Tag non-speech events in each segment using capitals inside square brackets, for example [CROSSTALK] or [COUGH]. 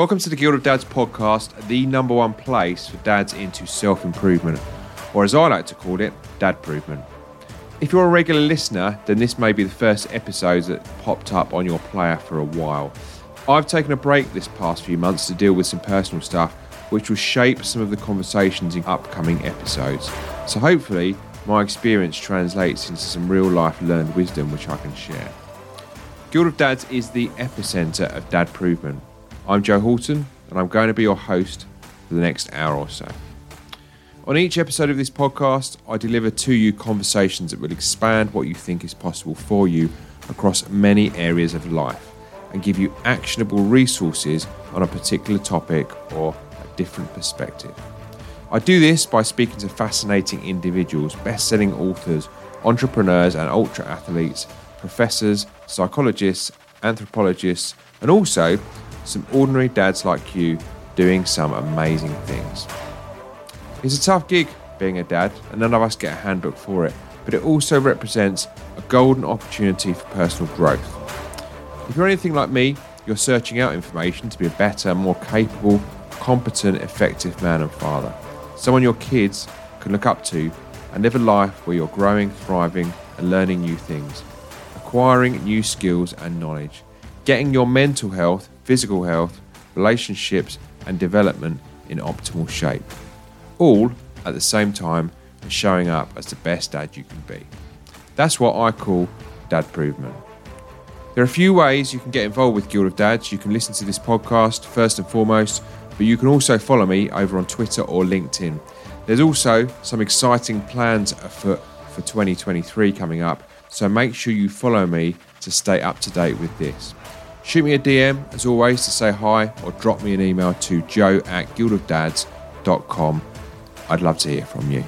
Welcome to the Guild of Dads podcast, the number one place for dads into self improvement, or as I like to call it, dad improvement. If you're a regular listener, then this may be the first episode that popped up on your player for a while. I've taken a break this past few months to deal with some personal stuff, which will shape some of the conversations in upcoming episodes. So hopefully, my experience translates into some real life learned wisdom which I can share. Guild of Dads is the epicenter of dad improvement. I'm Joe Horton, and I'm going to be your host for the next hour or so. On each episode of this podcast, I deliver to you conversations that will expand what you think is possible for you across many areas of life and give you actionable resources on a particular topic or a different perspective. I do this by speaking to fascinating individuals, best selling authors, entrepreneurs, and ultra athletes, professors, psychologists, anthropologists, and also some ordinary dads like you doing some amazing things. It's a tough gig being a dad, and none of us get a handbook for it, but it also represents a golden opportunity for personal growth. If you're anything like me, you're searching out information to be a better, more capable, competent, effective man and father. Someone your kids can look up to and live a life where you're growing, thriving, and learning new things, acquiring new skills and knowledge, getting your mental health, physical health, relationships, and development in optimal shape all at the same time and showing up as the best dad you can be. That's what I call dad improvement. There are a few ways you can get involved with Guild of Dads. You can listen to this podcast first and foremost, but you can also follow me over on Twitter or LinkedIn. There's also some exciting plans afoot for 2023 coming up, so make sure you follow me to stay up to date with this. Shoot me a DM as always to say hi or drop me an email to joe at guildofdads.com I'd love to hear from you.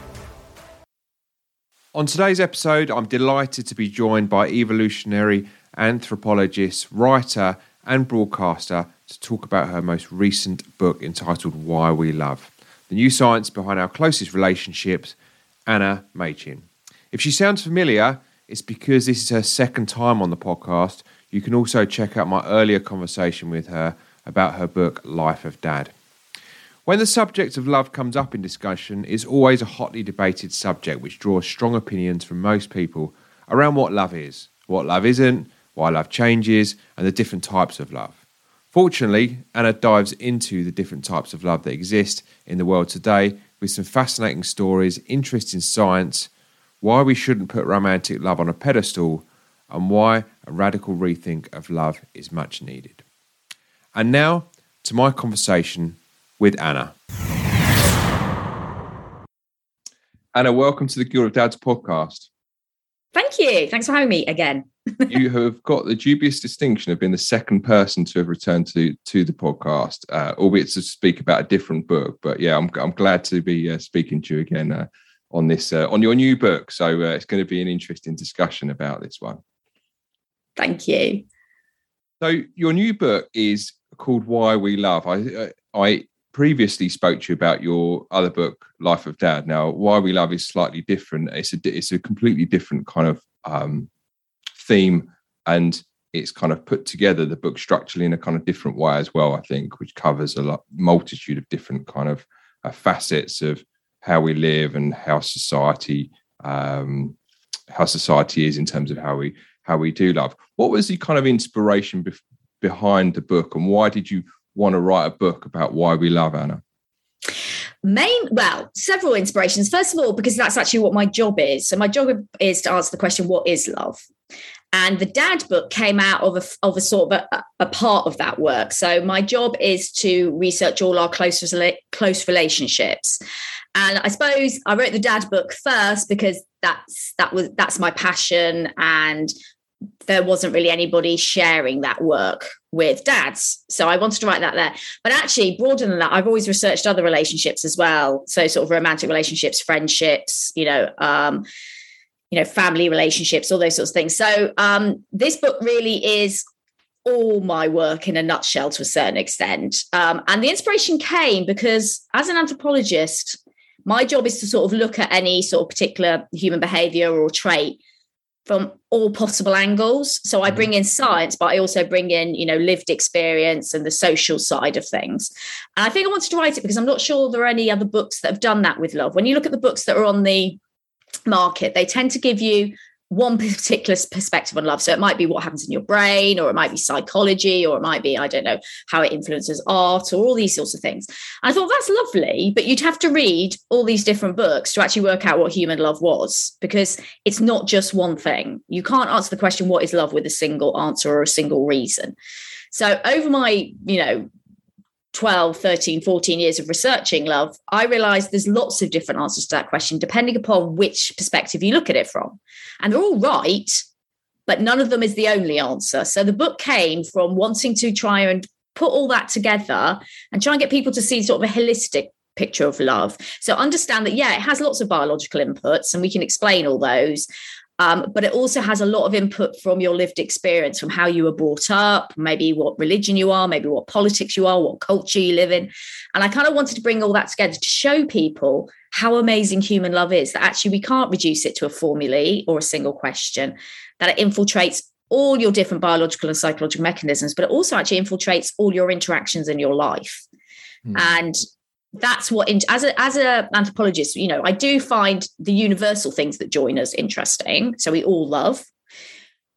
On today's episode, I'm delighted to be joined by evolutionary anthropologist, writer, and broadcaster to talk about her most recent book entitled Why We Love The New Science Behind Our Closest Relationships, Anna Machin. If she sounds familiar, it's because this is her second time on the podcast. You can also check out my earlier conversation with her about her book, Life of Dad. When the subject of love comes up in discussion, it's always a hotly debated subject which draws strong opinions from most people around what love is, what love isn't, why love changes, and the different types of love. Fortunately, Anna dives into the different types of love that exist in the world today with some fascinating stories, interest in science, why we shouldn't put romantic love on a pedestal, and why a radical rethink of love is much needed. And now to my conversation with Anna. Anna, welcome to the Guild of Dads podcast. Thank you. Thanks for having me again. [LAUGHS] you have got the dubious distinction of being the second person to have returned to to the podcast, uh, albeit to speak about a different book. But yeah, I'm I'm glad to be uh, speaking to you again uh, on this uh, on your new book. So uh, it's going to be an interesting discussion about this one. Thank you. So your new book is called Why We Love. I I previously spoke to you about your other book, Life of Dad. Now, Why We Love is slightly different. It's a it's a completely different kind of um, theme, and it's kind of put together the book structurally in a kind of different way as well. I think, which covers a lot, multitude of different kind of uh, facets of how we live and how society um, how society is in terms of how we how we do love. What was the kind of inspiration bef- behind the book, and why did you want to write a book about why we love Anna? Main, well, several inspirations. First of all, because that's actually what my job is. So my job is to answer the question, "What is love?" And the Dad book came out of a, of a sort of a, a part of that work. So my job is to research all our close close relationships. And I suppose I wrote the Dad book first because that's that was that's my passion and there wasn't really anybody sharing that work with dads. So I wanted to write that there. But actually, broader than that, I've always researched other relationships as well. So sort of romantic relationships, friendships, you know, um, you know, family relationships, all those sorts of things. So um, this book really is all my work in a nutshell to a certain extent. Um, and the inspiration came because as an anthropologist, my job is to sort of look at any sort of particular human behavior or trait from all possible angles. So I bring mm-hmm. in science, but I also bring in, you know, lived experience and the social side of things. And I think I wanted to write it because I'm not sure there are any other books that have done that with love. When you look at the books that are on the market, they tend to give you one particular perspective on love. So it might be what happens in your brain, or it might be psychology, or it might be, I don't know, how it influences art, or all these sorts of things. And I thought that's lovely, but you'd have to read all these different books to actually work out what human love was, because it's not just one thing. You can't answer the question, what is love, with a single answer or a single reason. So over my, you know, 12, 13, 14 years of researching love, I realized there's lots of different answers to that question, depending upon which perspective you look at it from. And they're all right, but none of them is the only answer. So the book came from wanting to try and put all that together and try and get people to see sort of a holistic picture of love. So understand that, yeah, it has lots of biological inputs and we can explain all those. Um, but it also has a lot of input from your lived experience, from how you were brought up, maybe what religion you are, maybe what politics you are, what culture you live in. And I kind of wanted to bring all that together to show people how amazing human love is, that actually we can't reduce it to a formulae or a single question, that it infiltrates all your different biological and psychological mechanisms, but it also actually infiltrates all your interactions in your life. Mm. And that's what as a as a anthropologist you know i do find the universal things that join us interesting so we all love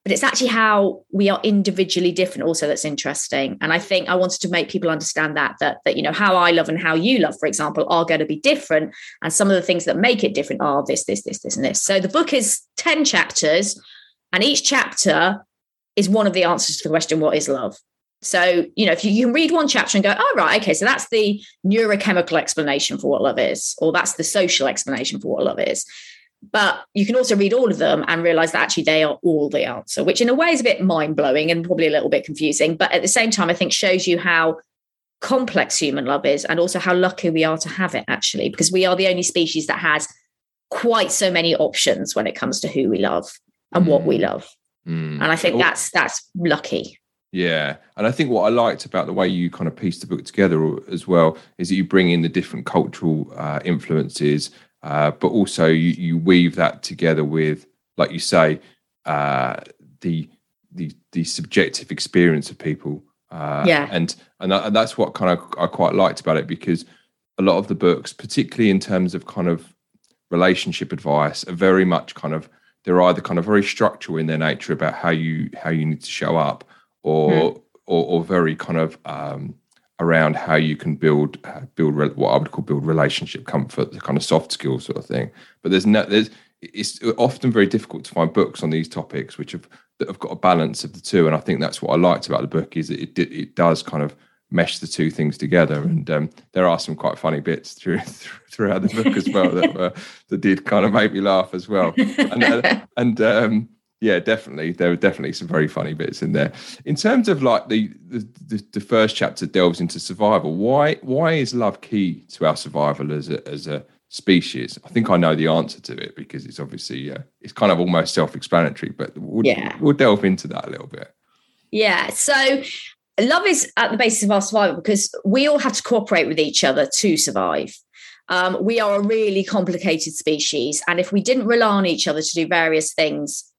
but it's actually how we are individually different also that's interesting. And i think i wanted to make people understand that that that you know how i love and how you love for example are going to be different and some of the things that make it different are this this this this and this. So the book is 10 chapters and each chapter is one of the answers to the question what is love so, you know, if you, you, can read one chapter and go, oh, right, okay, so that's the neurochemical explanation for what love is, or that's the social explanation for what love is. But you can also read all of them and realize that actually they are all the answer, which in a way is a bit mind blowing and probably a little bit confusing. But at the same time, I think shows you how complex human love is and also how lucky we are to have it, actually, because we are the only species that has quite so many options when it comes to who we love and mm. what we mm. love. Mm. And I think that's that's lucky. Yeah, and I think what I liked about the way you kind of pieced the book together as well is that you bring in the different cultural uh, influences, uh, but also you, you, weave that together with, like you say, uh, the the the subjective experience of people. Uh, yeah, and and, that, and that's what kind of I quite liked about it because a lot of the books, particularly in terms of kind of relationship advice, are very much kind of they're either kind of very structural in their nature about how you how you need to show up or mm. or, or, very kind of um, around how you can build uh, build re- what I would call build relationship comfort, the kind of soft skills sort of thing. But there's no there's it's often very difficult to find books on these topics which have that have got a balance of the two. And I think that's what I liked about the book is that it it does kind of mesh the two things together. And um, there are some quite funny bits [LAUGHS] through, throughout the book as well that were, that did kind of make me laugh as well. [LAUGHS] And uh, and um, yeah, definitely. There are definitely some very funny bits in there. In terms of like the, the the, first chapter delves into survival. Why why is love key to our survival as a as a species? I think I know the answer to it because it's obviously uh, it's kind of almost self explanatory. But we'll, yeah. we'll delve into that a little bit. Yeah. So love is at the basis of our survival because we all have to cooperate with each other to survive. Um, we are a really complicated species, and if we didn't rely on each other to do various things,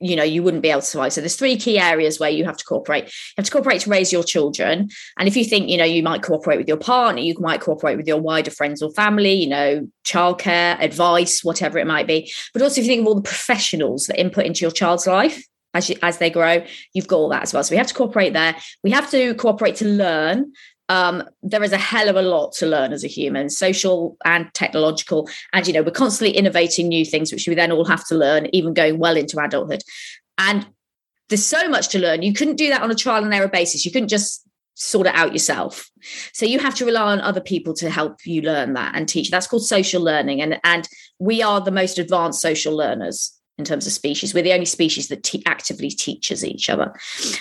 you know you wouldn't be able to survive. So there's three key areas where you have to cooperate. You have to cooperate to raise your children. And if you think you know you might cooperate with your partner you might cooperate with your wider friends or family you know childcare advice whatever it might be. But also if you think of all the professionals that input into your child's life as you, as they grow you've got all that as well. So we have to cooperate there. We have to cooperate to learn um, there is a hell of a lot to learn as a human, social and technological. And, you know, we're constantly innovating new things, which we then all have to learn, even going well into adulthood. And there's so much to learn. You couldn't do that on a trial and error basis. You couldn't just sort it out yourself. So you have to rely on other people to help you learn that and teach. That's called social learning. And, and we are the most advanced social learners in terms of species. We're the only species that te- actively teaches each other.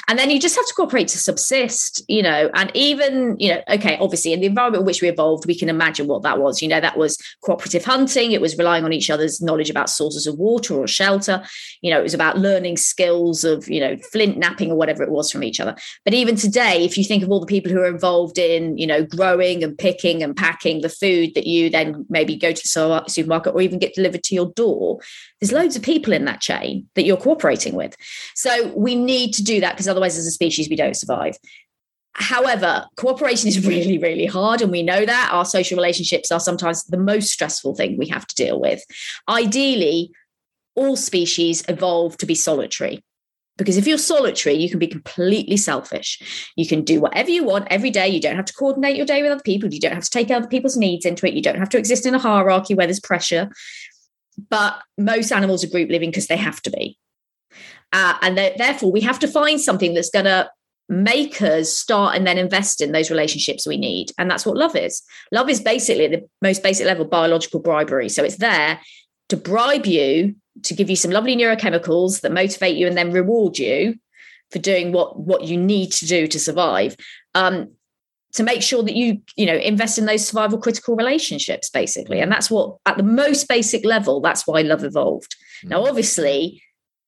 And then you just have to cooperate to subsist, you know, and even, you know, okay, obviously in the environment in which we evolved, we can imagine what that was. You know, that was cooperative hunting. It was relying on each other's knowledge about sources of water or shelter. You know, it was about learning skills of, you know, flint knapping or whatever it was from each other. But even today, if you think of all the people who are involved in, you know, growing and picking and packing the food that you then maybe go to the supermarket or even get delivered to your door, there's loads of people in that chain that you're cooperating with. So we need to do that because otherwise, as a species, we don't survive. However, cooperation is [LAUGHS] really, really hard. And we know that our social relationships are sometimes the most stressful thing we have to deal with. Ideally, all species evolve to be solitary. Because if you're solitary, you can be completely selfish. You can do whatever you want every day. You don't have to coordinate your day with other people. You don't have to take other people's needs into it. You don't have to exist in a hierarchy where there's pressure. But most animals are group living because they have to be. Uh, and therefore, we have to find something that's going to make us start and then invest in those relationships we need. And that's what love is. Love is basically the most basic level biological bribery. So it's there to bribe you to give you some lovely neurochemicals that motivate you and then reward you for doing what what you need to do to survive um, to make sure that you you know invest in those survival critical relationships basically. And that's what at the most basic level that's why love evolved. Mm. now obviously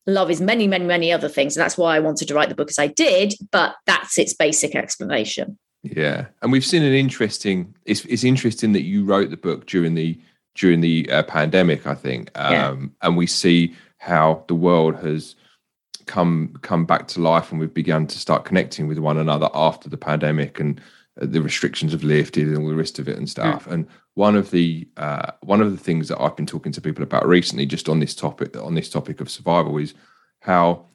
love is many many many other things and that's why i wanted to write the book as i did but that's its basic explanation. Yeah. And we've seen an interesting it's, it's interesting that you wrote the book during the during the uh, pandemic, I think, um, yeah. and we see how the world has come come back to life, and we've begun to start connecting with one another after the pandemic, and the restrictions have lifted, and all the rest of it and stuff. Mm. And one of the uh, one of the things that I've been talking to people about recently, just on this topic, on this topic of survival, is how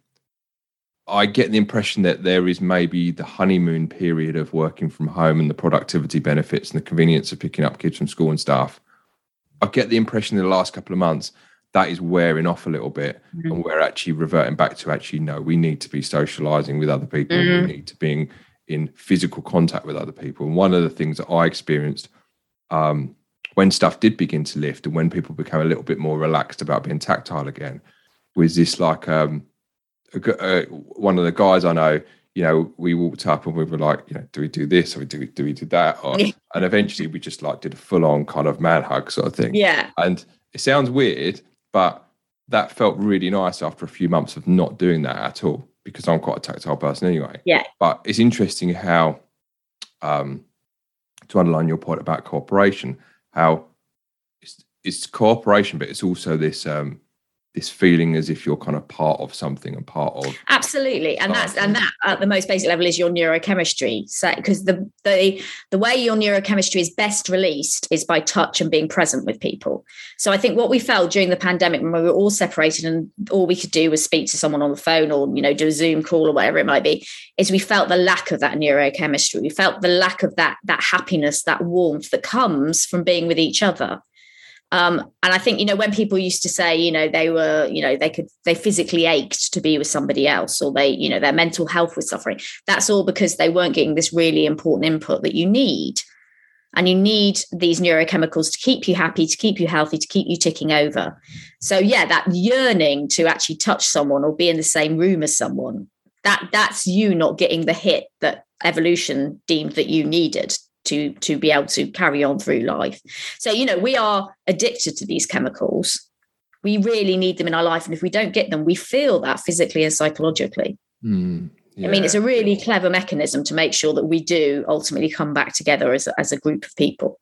I get the impression that there is maybe the honeymoon period of working from home and the productivity benefits and the convenience of picking up kids from school and stuff I get the impression in the last couple of months that is wearing off a little bit, mm-hmm. and we're actually reverting back to actually no, we need to be socializing with other people. Mm-hmm. We need to be in physical contact with other people. And one of the things that I experienced um, when stuff did begin to lift and when people became a little bit more relaxed about being tactile again was this like um, a, a, one of the guys I know you know, we walked up and we were like, you know, do we do this or do we do we do that? Or, [LAUGHS] and eventually we just like did a full on kind of man hug sort of thing. Yeah. And it sounds weird, but that felt really nice after a few months of not doing that at all because I'm quite a tactile person anyway. Yeah. But it's interesting how, um, to underline your point about cooperation, how it's, it's cooperation, but it's also this um, this feeling as if you're kind of part of something and part of absolutely and that's and that at the most basic level is your neurochemistry. So because the the the way your neurochemistry is best released is by touch and being present with people. So i think what we felt during the pandemic when we were all separated and all we could do was speak to someone on the phone or you know do a zoom call or whatever it might be is we felt the lack of that neurochemistry. We felt the lack of that that happiness that warmth that comes from being with each other um, and I think, you know, when people used to say, you know, they were, you know, they could, they physically ached to be with somebody else or they, you know, their mental health was suffering, that's all because they weren't getting this really important input that you need. And you need these neurochemicals to keep you happy, to keep you healthy, to keep you ticking over. So, yeah, that yearning to actually touch someone or be in the same room as someone, that that's you not getting the hit that evolution deemed that you needed to to be able to carry on through life. So you know we are addicted to these chemicals. We really need them in our life and if we don't get them we feel that physically and psychologically. Mm, yeah. i mean it's a really clever mechanism to make sure that we do ultimately come back together as, as a group of people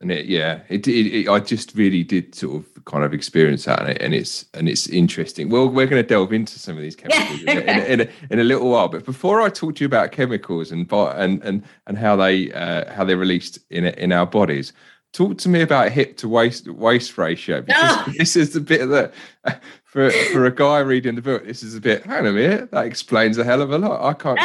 and it yeah it, it, it, i just really did sort of kind of experience that and, it, and it's and it's interesting. Well we're going to delve into some of these chemicals in, in, in, a, in, a, little while but before i talk to you about chemicals and and and, and how they uh, how they're released in in our bodies talk to me about hip to waist waist ratio because oh. [LAUGHS] this is the bit that for for a guy reading the book this is a bit hang on a minute that explains a hell of a lot. I can't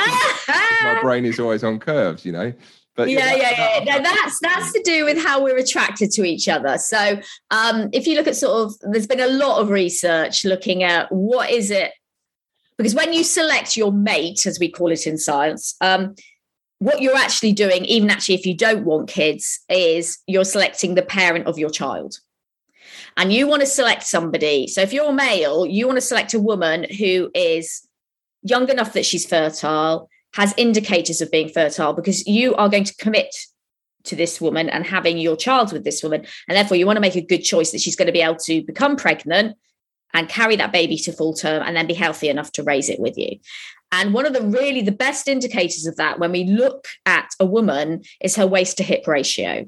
my brain is always on curves you know but yeah, yeah, yeah. yeah. No, that's that's to do with how we're attracted to each other. So, um, if you look at sort of, there's been a lot of research looking at what is it, because when you select your mate, as we call it in science, um, what you're actually doing, even actually if you don't want kids, is you're selecting the parent of your child. And you want to select somebody. So if you're a male, you want to select a woman who is young enough that she's fertile, has indicators of being fertile because you are going to commit to this woman and having your child with this woman. And therefore, you want to make a good choice that she's going to be able to become pregnant and carry that baby to full term and then be healthy enough to raise it with you. And one of the really the best indicators of that when we look at a woman is her waist to hip ratio.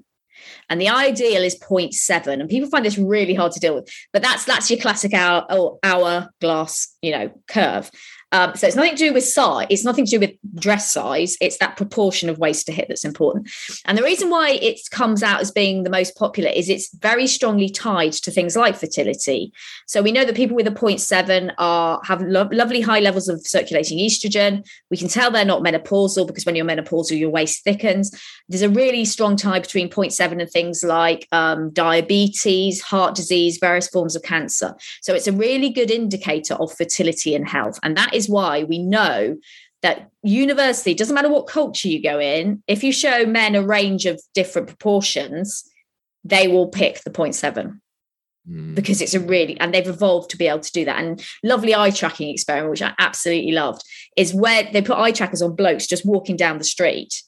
and the ideal is 0.7 and people find this really hard to deal with but that's that's your classic hour hour glass you know curve um, so it's nothing to do with size. It's nothing to do with dress size. It's that proportion of waist to hip that's important. And the reason why it comes out as being the most popular is it's very strongly tied to things like fertility. So we know that people with a 0.7 are have lo- lovely high levels of circulating estrogen. We can tell they're not menopausal because when you're menopausal, your waist thickens. There's a really strong tie between 0.7 and things like um, diabetes, heart disease, various forms of cancer. So it's a really good indicator of fertility and health. And that is why we know that university doesn't matter what culture you go in if you show men a range of different proportions they will pick the 0.7 mm. because it's a really and they've evolved to be able to do that. And lovely eye tracking experiment which i absolutely loved is where they put eye trackers on blokes just walking down the street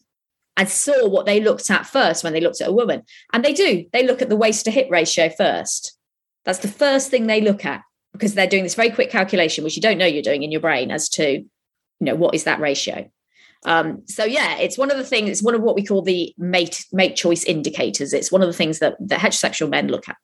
and saw what they looked at first when they looked at a woman. And they do. They look at the waist to hip ratio first. That's the first thing they look at because they're doing this very quick calculation, which you don't know you're doing in your brain as to, you know, what is that ratio. Um, so yeah, it's one of the things. It's one of what we call the mate mate choice indicators. It's one of the things that the heterosexual men look at.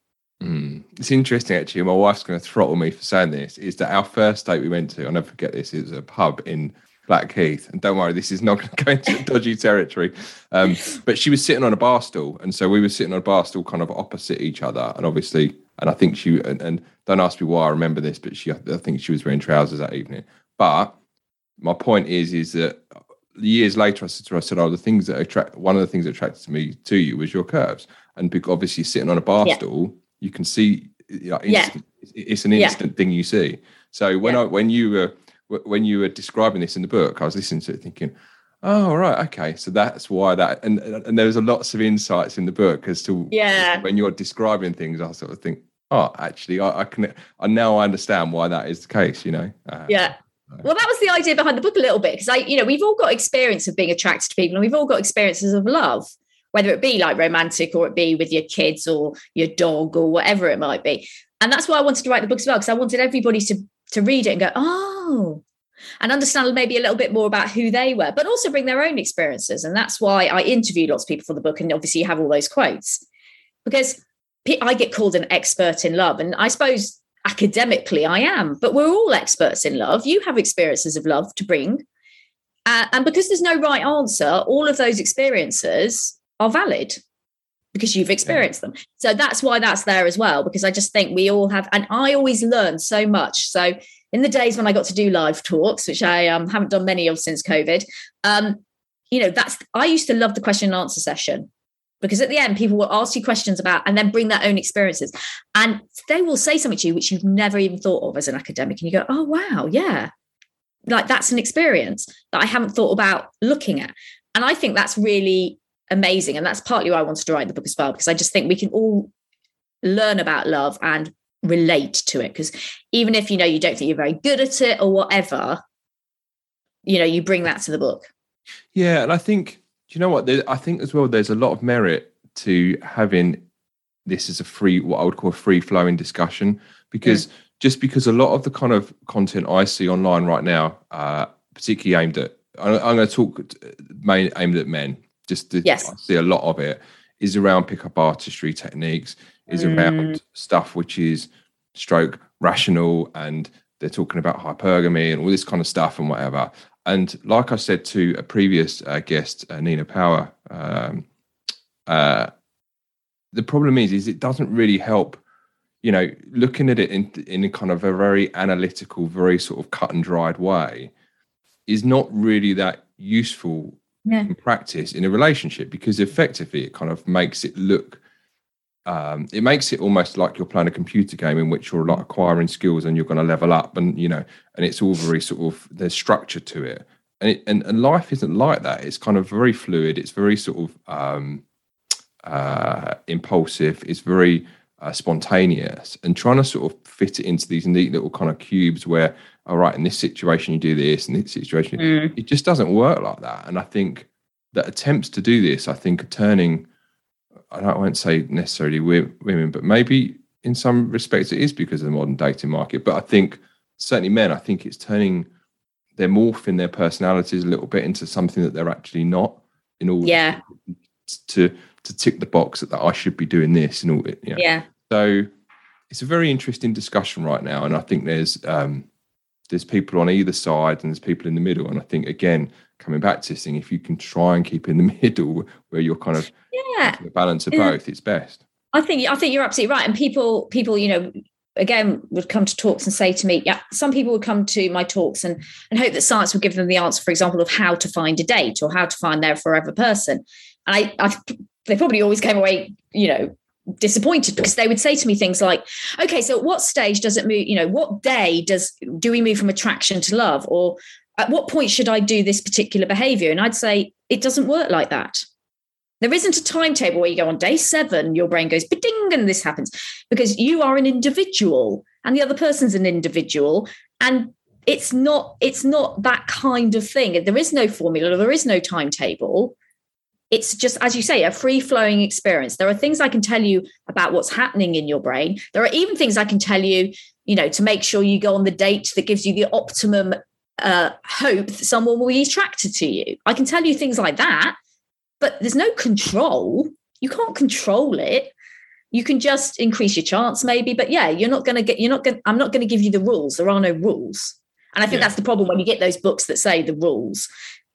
Mm. It's interesting actually. My wife's going to throttle me for saying this. Is that our first date we went to? I'll never forget this. It was a pub in Blackheath, and don't worry, this is not [LAUGHS] going to go into dodgy territory. Um, but she was sitting on a bar stool, and so we were sitting on a bar stool, kind of opposite each other, and obviously and I think she and, and don't ask me why I remember this, but she I think she was wearing trousers that evening. But my point is, is that years later, I said to her, I said, "Oh, the things that attract one of the things that attracted me to you was your curves, and because obviously sitting on a bar yeah. stool, you can see, you know, instant, yeah. it's an instant yeah. thing you see. So when I when you were when you were describing this in the book, I was listening to it thinking, Oh right, okay. So that's why that and and there's a lots of insights in the book as to yeah when you're describing things. I sort of think, oh, actually, I, I can. I now I understand why that is the case. You know. Uh, yeah. Well, that was the idea behind the book a little bit because I, you know, we've all got experience of being attracted to people, and we've all got experiences of love, whether it be like romantic or it be with your kids or your dog or whatever it might be. And that's why I wanted to write the book as well because I wanted everybody to to read it and go, oh, and understand maybe a little bit more about who they were, but also bring their own experiences. And that's why I interviewed lots of people for the book. And obviously, you have all those quotes because I get called an expert in love. And I suppose academically I am, but we're all experts in love. You have experiences of love to bring. Uh, and because there's no right answer, all of those experiences are valid because you've experienced yeah. them. So that's why that's there as well, because I just think we all have, and I always learn so much. So in the days when I got to do live talks, which I um, haven't done many of since COVID, um, you know, that's I used to love the question and answer session because at the end people will ask you questions about and then bring their own experiences. And they will say something to you which you've never even thought of as an academic and you go oh wow yeah. Like that's an experience that i haven't thought about looking at. And i think that's really amazing and that's partly why i wanted to write the book as well because i just think we can all learn about love and relate to it because even if you know you don't think you're very good at it or whatever you know you bring that to the book yeah and i think do you know what there, i think as well there's a lot of merit to having this is a free what i would call a free flowing discussion because mm. just because a lot of the kind of content i see online right now uh particularly aimed at i'm, I'm going to talk main aimed at men just to, yes. i see a lot of it is around pickup artistry techniques is mm. around stuff which is stroke rational and they're talking about hypergamy and all this kind of stuff and whatever. And like I said to a previous uh, guest, uh, Nina Power, um, uh, the problem is, is it doesn't really help. You know, looking at it in in a kind of a very analytical, very sort of cut and dried way, is not really that useful yeah. in practice in a relationship because effectively it kind of makes it look um, it makes it almost like you're playing a computer game in which you're like acquiring skills and you're going to level up and you know and it's all very sort of there's structure to it. And, it, and and life isn't like that. It's kind of very fluid. It's very sort of um, uh, impulsive. It's very uh, spontaneous. And trying to sort of fit it into these neat little kind of cubes where all right in this situation you do this. In this situation mm. it just doesn't work like that. And i think that attempts to do this i think are turning I won't say necessarily women, but maybe in some respects it is because of the modern dating market. But I think certainly men, I think it's turning, they're morphing their personalities a little bit into something that they're actually not in order yeah. to to tick the box that, that I should be doing this and all. You know. Yeah. So it's a very interesting discussion right now, and I think there's um, there's people on either side and there's people in the middle, and I think again coming back to this thing, if you can try and keep in the [LAUGHS] middle where you're kind of yeah the balance of both, it's best. I think I think you're absolutely right. And people people, you know, again would come to talks and say to me, yeah, some people would come to my talks and and hope that science would give them the answer, for example, of how to find a date or how to find their forever person. And I, I they probably always came away, you know, disappointed because they would say to me things like, okay, so at what stage does it move, you know, what day does do we move from attraction to love? Or at what point should I do this particular behavior? And I'd say it doesn't work like that. There isn't a timetable where you go on day seven, your brain goes ding and this happens because you are an individual and the other person's an individual. And it's not, it's not that kind of thing. There is no formula, there is no timetable. It's just, as you say, a free flowing experience. There are things I can tell you about what's happening in your brain. There are even things I can tell you, you know, to make sure you go on the date that gives you the optimum uh, hope that someone will be attracted to you. I can tell you things like that but there's no control. You can't control it. You can just increase your chance, maybe. But yeah, you're not going to get, you're not going, I'm not going to give you the rules. There are no rules. And I think Yeah. that's the problem when you get those books that say the rules,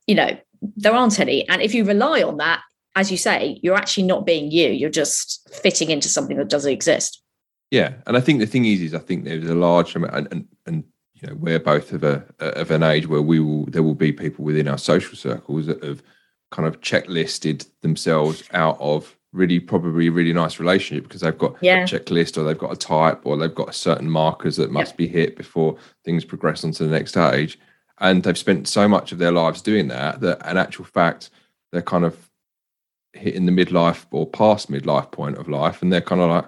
you know, there aren't any. And if you rely on that, as you say, you're actually not being you. You're just fitting into something that doesn't exist. Yeah, and I think the thing is, is I think there's a large amount, and, and, and you know, we're both of a of an age where we will there will be people within our social circles that have kind of checklisted themselves out of really probably a really nice relationship because they've got Yeah. a checklist or they've got a type or they've got certain markers that must be hit before things progress on to the next stage. And they've spent so much of their lives doing that that in actual fact they're kind of hitting the midlife or past midlife point of life and they're kind of like,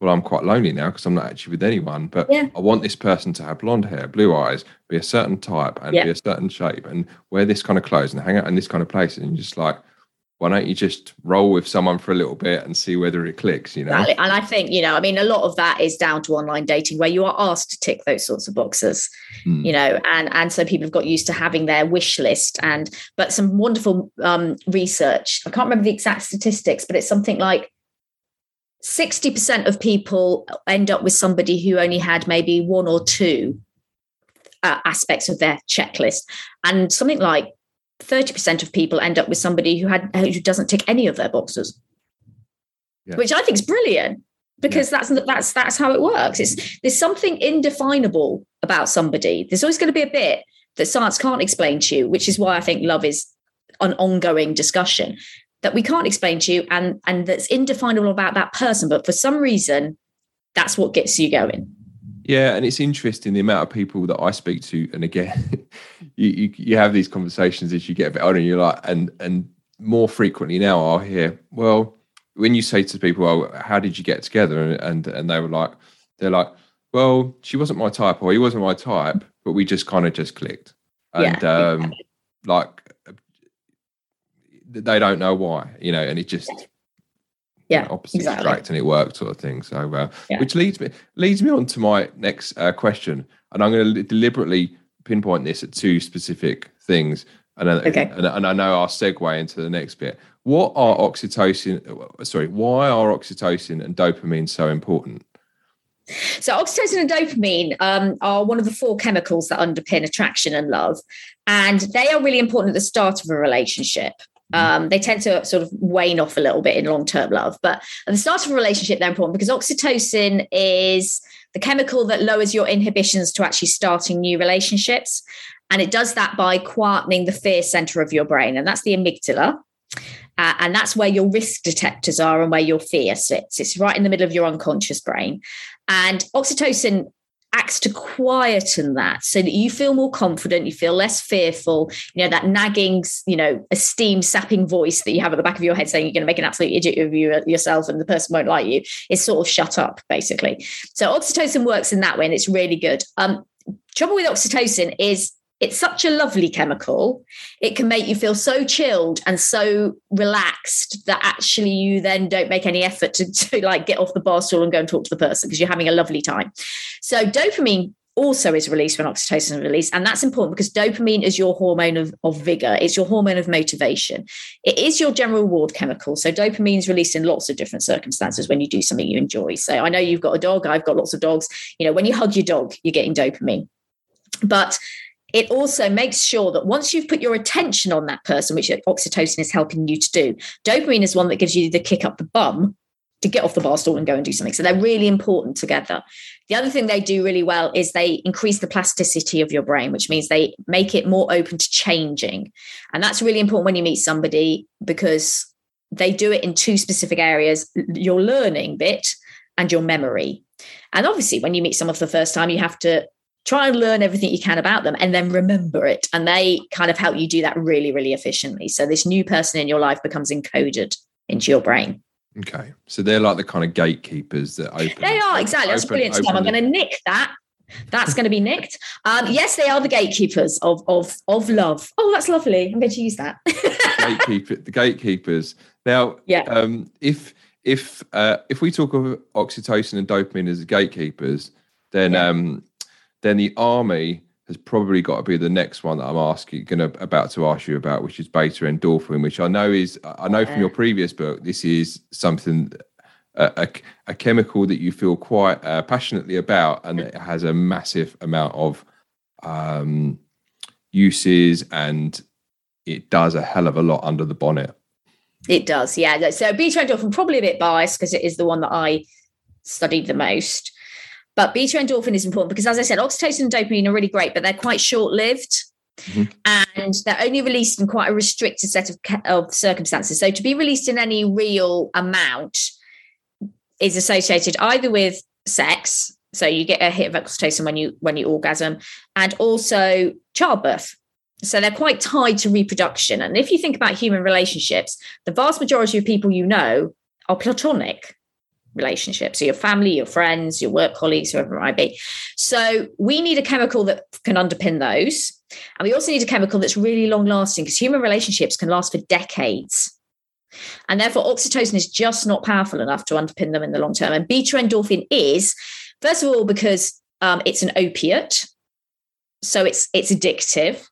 well, I'm quite lonely now because I'm not actually with anyone. But Yeah. I want this person to have blonde hair, blue eyes, be a certain type, and Yeah. be a certain shape, and wear this kind of clothes and hang out in this kind of place. And you're just like, why don't you just roll with someone for a little bit and see whether it clicks? You know? Exactly. And I think, you know, I mean, a lot of that is down to online dating where you are asked to tick those sorts of boxes, Hmm. you know, and and so people have got used to having their wish list and but some wonderful um research. I can't remember the exact statistics, but it's something like 60% of people end up with somebody who only had maybe one or two uh, aspects of their checklist. And something like 30% of people end up with somebody who had who doesn't tick any of their boxes Yeah. which I think is brilliant because that's that's that's how it works. It's there's something indefinable about somebody. There's always going to be a bit that science can't explain to you, which is why I think love is an ongoing discussion that we can't explain to you and and that's indefinable about that person. But for some reason, that's what gets you going. Yeah, and it's interesting the amount of people that I speak to, and again, [LAUGHS] you, you you have these conversations as you get a bit older, and you're like, and and more frequently now, I'll hear, well, when you say to people, "Oh, how did you get together?" and and, and they were like, they're like, well, she wasn't my type, or he wasn't my type, but we just kind of just clicked, and Yeah, um, like they don't know why, you know, and it just Yeah, opposite exactly. attract and it worked sort of thing. So, uh, Yeah. which leads me leads me on to my next uh, question, and I'm going to deliberately pinpoint this at two specific things, and uh, Okay. and, and I know I'll segue into the next bit. What are oxytocin? uh, Sorry, why are oxytocin and dopamine so important? So oxytocin and dopamine um, are one of the four chemicals that underpin attraction and love, and they are really important at the start of a relationship. Um, they tend to sort of wane off a little bit in long-term love, but at the start of a relationship, they're important because oxytocin is the chemical that lowers your inhibitions to actually starting new relationships, and it does that by quietening the fear center of your brain, and that's the amygdala. Uh, and that's where your risk detectors are and where your fear sits. It's right in the middle of your unconscious brain. And oxytocin acts to quieten that so that you feel more confident, you feel less fearful. You know, that nagging, you know, esteem sapping voice that you have at the back of your head saying you're going to make an absolute idiot of you yourself and the person won't like you is sort of shut up, basically. So oxytocin works in that way and it's really good. Um, trouble with oxytocin is it's such a lovely chemical. It can make you feel so chilled and so relaxed that actually you then don't make any effort to, [LAUGHS] to like get off the bar stool and go and talk to the person because you're having a lovely time. So dopamine also is released when oxytocin is released. And that's important because dopamine is your hormone of, of vigor, it's your hormone of motivation. It is your general reward chemical. So dopamine is released in lots of different circumstances when you do something you enjoy. So I know you've got a dog, I've got lots of dogs. You know, when you hug your dog, you're getting dopamine. But it also makes sure that once you've put your attention on that person, which oxytocin is helping you to do, dopamine is one that gives you the kick up the bum to get off the bar stool and go and do something. So they're really important together. The other thing they do really well is they increase the plasticity of your brain, which means they make it more open to changing. And that's really important when you meet somebody because they do it in two specific areas your learning bit and your memory. And obviously, when you meet someone for the first time, you have to try and learn everything you can about them and then remember it. And they kind of help you do that really, really efficiently. So this new person in your life becomes encoded into your brain. Okay. So they're like the kind of gatekeepers that open. They are, exactly. That's brilliant, Tom. I'm going to nick that. That's going to be nicked. Um, yes, they are the gatekeepers of of of love. Oh, that's lovely. I'm going to use that. Gatekeeper, [LAUGHS] the gatekeepers. Now, yeah. Um, if if uh, if we talk of oxytocin and dopamine as gatekeepers, then yeah. um, then the army has probably got to be the next one that I'm asking, going to about to ask you about, which is beta endorphin, which I know is I know from your previous book, this is something a, a, a chemical that you feel quite uh, passionately about, and it has a massive amount of um, uses, and it does a hell of a lot under the bonnet. It does, yeah. So beta endorphin probably a bit biased because it is the one that I studied the most. But beta endorphin is important because, as I said, oxytocin and dopamine are really great, but they're quite short lived. Mm-hmm. And they're only released in quite a restricted set of, of circumstances. So, to be released in any real amount is associated either with sex, so you get a hit of oxytocin when you when you orgasm, and also childbirth. So they're quite tied to reproduction. And if you think about human relationships, the vast majority of people you know are platonic relationships. So your family, your friends, your work colleagues, whoever it might be. So we need a chemical that can underpin those. And we also need a chemical that's really long lasting because human relationships can last for decades. And therefore, oxytocin is just not powerful enough to underpin them in the long term. And beta endorphin is, first of all, because um, it's an opiate. So it's it's addictive.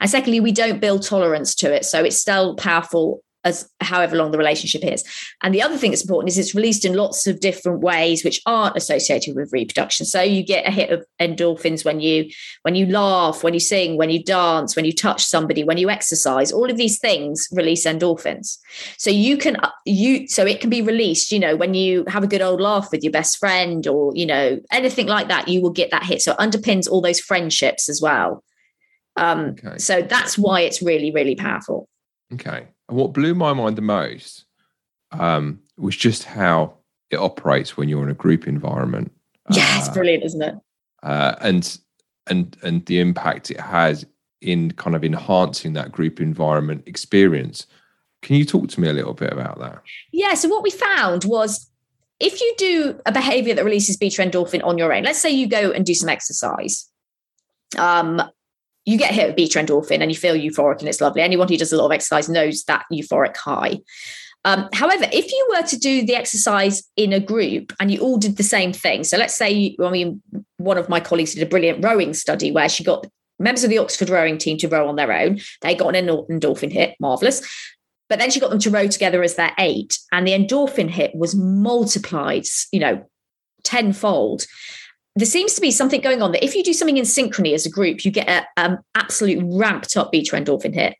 And secondly, we don't build tolerance to it. So it's still powerful as however long the relationship is. And the other thing that's important is it's released in lots of different ways which aren't associated with reproduction. So you get a hit of endorphins when you when you laugh, when you sing, when you dance, when you touch somebody, when you exercise. All of these things release endorphins. So you can uh, you so it can be released, you know, when you have a good old laugh with your best friend or, you know, anything like that, you will get that hit. So it underpins all those friendships as well. Um, okay. so that's why it's really, really powerful. Okay. And what blew my mind the most um, was just how it operates when you're in a group environment. Yeah, it's uh, brilliant, isn't it? Uh, and and and the impact it has in kind of enhancing that group environment experience. Can you talk to me a little bit about that? Yeah. So what we found was if you do a behavior that releases beta endorphin on your own, let's say you go and do some exercise. Um, you get hit with beta endorphin and you feel euphoric and it's lovely. Anyone who does a lot of exercise knows that euphoric high. Um, however, if you were to do the exercise in a group and you all did the same thing, so let's say, I mean, one of my colleagues did a brilliant rowing study where she got members of the Oxford rowing team to row on their own. They got an endorphin hit, marvelous. But then she got them to row together as their eight, and the endorphin hit was multiplied, you know, tenfold there seems to be something going on that if you do something in synchrony as a group, you get an um, absolute ramped up beta endorphin hit.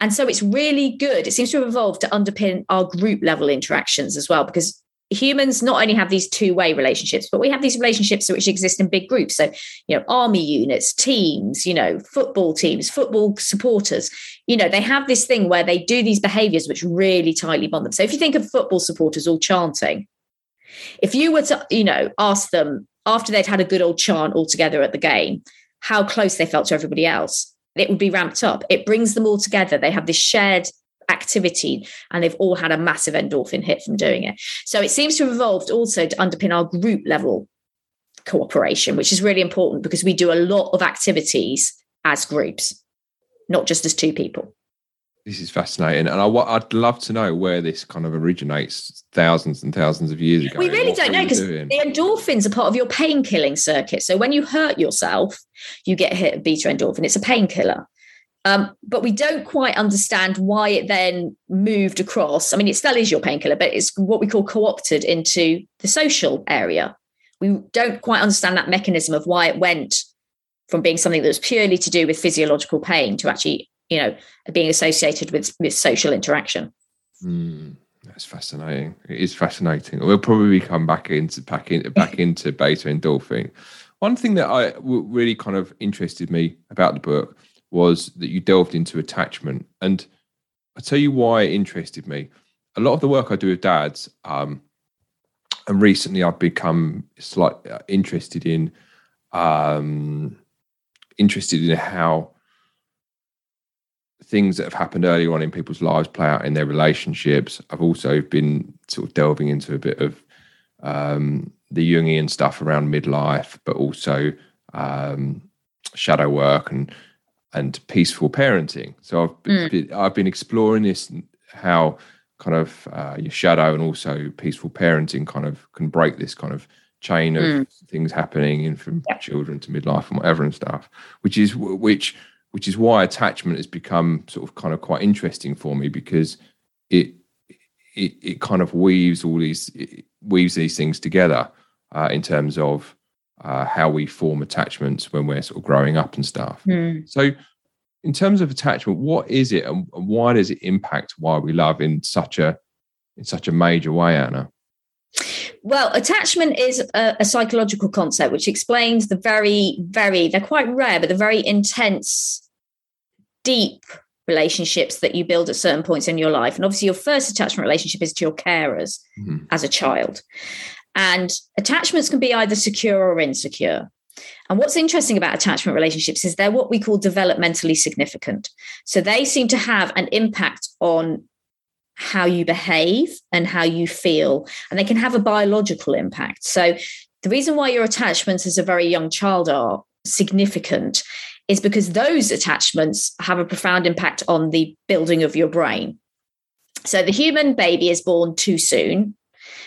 And so it's really good. It seems to have evolved to underpin our group level interactions as well, because humans not only have these two way relationships, but we have these relationships which exist in big groups. So, you know, army units, teams, you know, football teams, football supporters, you know, they have this thing where they do these behaviors which really tightly bond them. So if you think of football supporters all chanting, if you were to, you know, ask them, after they'd had a good old chant all together at the game, how close they felt to everybody else. It would be ramped up. It brings them all together. They have this shared activity and they've all had a massive endorphin hit from doing it. So it seems to have evolved also to underpin our group level cooperation, which is really important because we do a lot of activities as groups, not just as two people. This is fascinating, and I, would love to know where this kind of originates thousands and thousands of years ago. We really don't know because the endorphins are part of your pain killing circuit. So when you hurt yourself, you get hit a beta endorphin. It's a painkiller. Um, but we don't quite understand why it then moved across. I mean, it still is your painkiller, but it's what we call co opted into the social area. We don't quite understand that mechanism of why it went from being something that was purely to do with physiological pain to actually, you know, being associated with, with social interaction. Mm, that's fascinating. It is fascinating. We'll probably come back into back, in, back [LAUGHS] into beta endorphin. One thing that I really kind of interested me about the book was that you delved into attachment. And I'll tell you why it interested me. A lot of the work I do with dads, um, and recently I've become slightly uh, interested in um, interested in how things that have happened earlier on in people's lives play out in their relationships. I've also been sort of delving into a bit of um, the Jungian stuff around midlife, but also um, shadow work and and peaceful parenting. So I've mm. been, I've been exploring this how kind of uh, your shadow and also peaceful parenting kind of can break this kind of chain of mm. things happening in from yeah. children to midlife and whatever and stuff, which is which which is why attachment has become sort of kind of quite interesting for me because it it, it kind of weaves all these weaves these things together uh, in terms of uh, how we form attachments when we're sort of growing up and stuff. Mm. So, in terms of attachment, what is it, and why does it impact why we love in such a in such a major way, Anna? Well, attachment is a, a, psychological concept which explains the very, very, they're quite rare, but the very intense, deep relationships that you build at certain points in your life. And obviously, your first attachment relationship is to your carers mm-hmm. as a child. And attachments can be either secure or insecure. And what's interesting about attachment relationships is they're what we call developmentally significant. So they seem to have an impact on how you behave and how you feel, and they can have a biological impact. So the reason why your attachments as a very young child are significant is because those attachments have a profound impact on the building of your brain. So the human baby is born too soon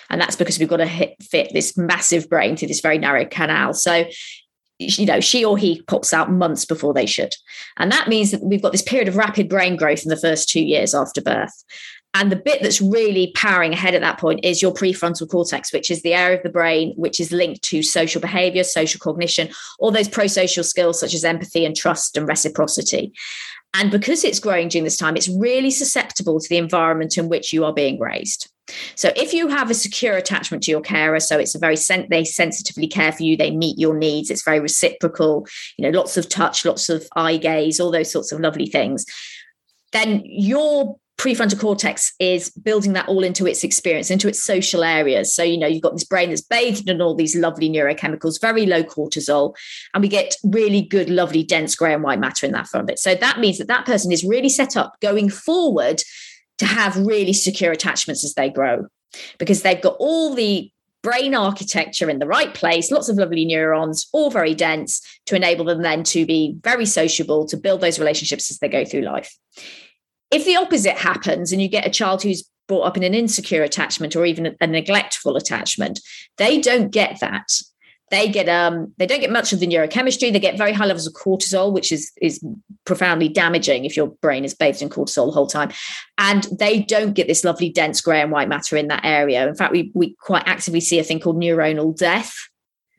and that's because we've got to hit, fit this massive brain through this very narrow canal. So, you know, she or he pops out months before they should. And that means that we've got this period of rapid brain growth in the first two years after birth. And the bit that's really powering ahead at that point is your prefrontal cortex, which is the area of the brain which is linked to social behavior, social cognition, all those pro social skills such as empathy and trust and reciprocity. And because it's growing during this time, it's really susceptible to the environment in which you are being raised. So if you have a secure attachment to your carer, so it's a very sen- they sensitively care for you, they meet your needs, it's very reciprocal, you know, lots of touch, lots of eye gaze, all those sorts of lovely things, then your prefrontal cortex is building that all into its experience, into its social areas. So, you know, you've got this brain that's bathed in all these lovely neurochemicals, very low cortisol, and we get really good, lovely, dense gray and white matter in that from it. So that means that that person is really set up going forward to have really secure attachments as they grow because they've got all the brain architecture in the right place, lots of lovely neurons, all very dense to enable them then to be very sociable, to build those relationships as they go through life. If the opposite happens and you get a child who's brought up in an insecure attachment or even a neglectful attachment, they don't get that. They get um they don't get much of the neurochemistry. They get very high levels of cortisol which is is profoundly damaging if your brain is bathed in cortisol the whole time. And they don't get this lovely dense gray and white matter in that area. In fact we we quite actively see a thing called neuronal death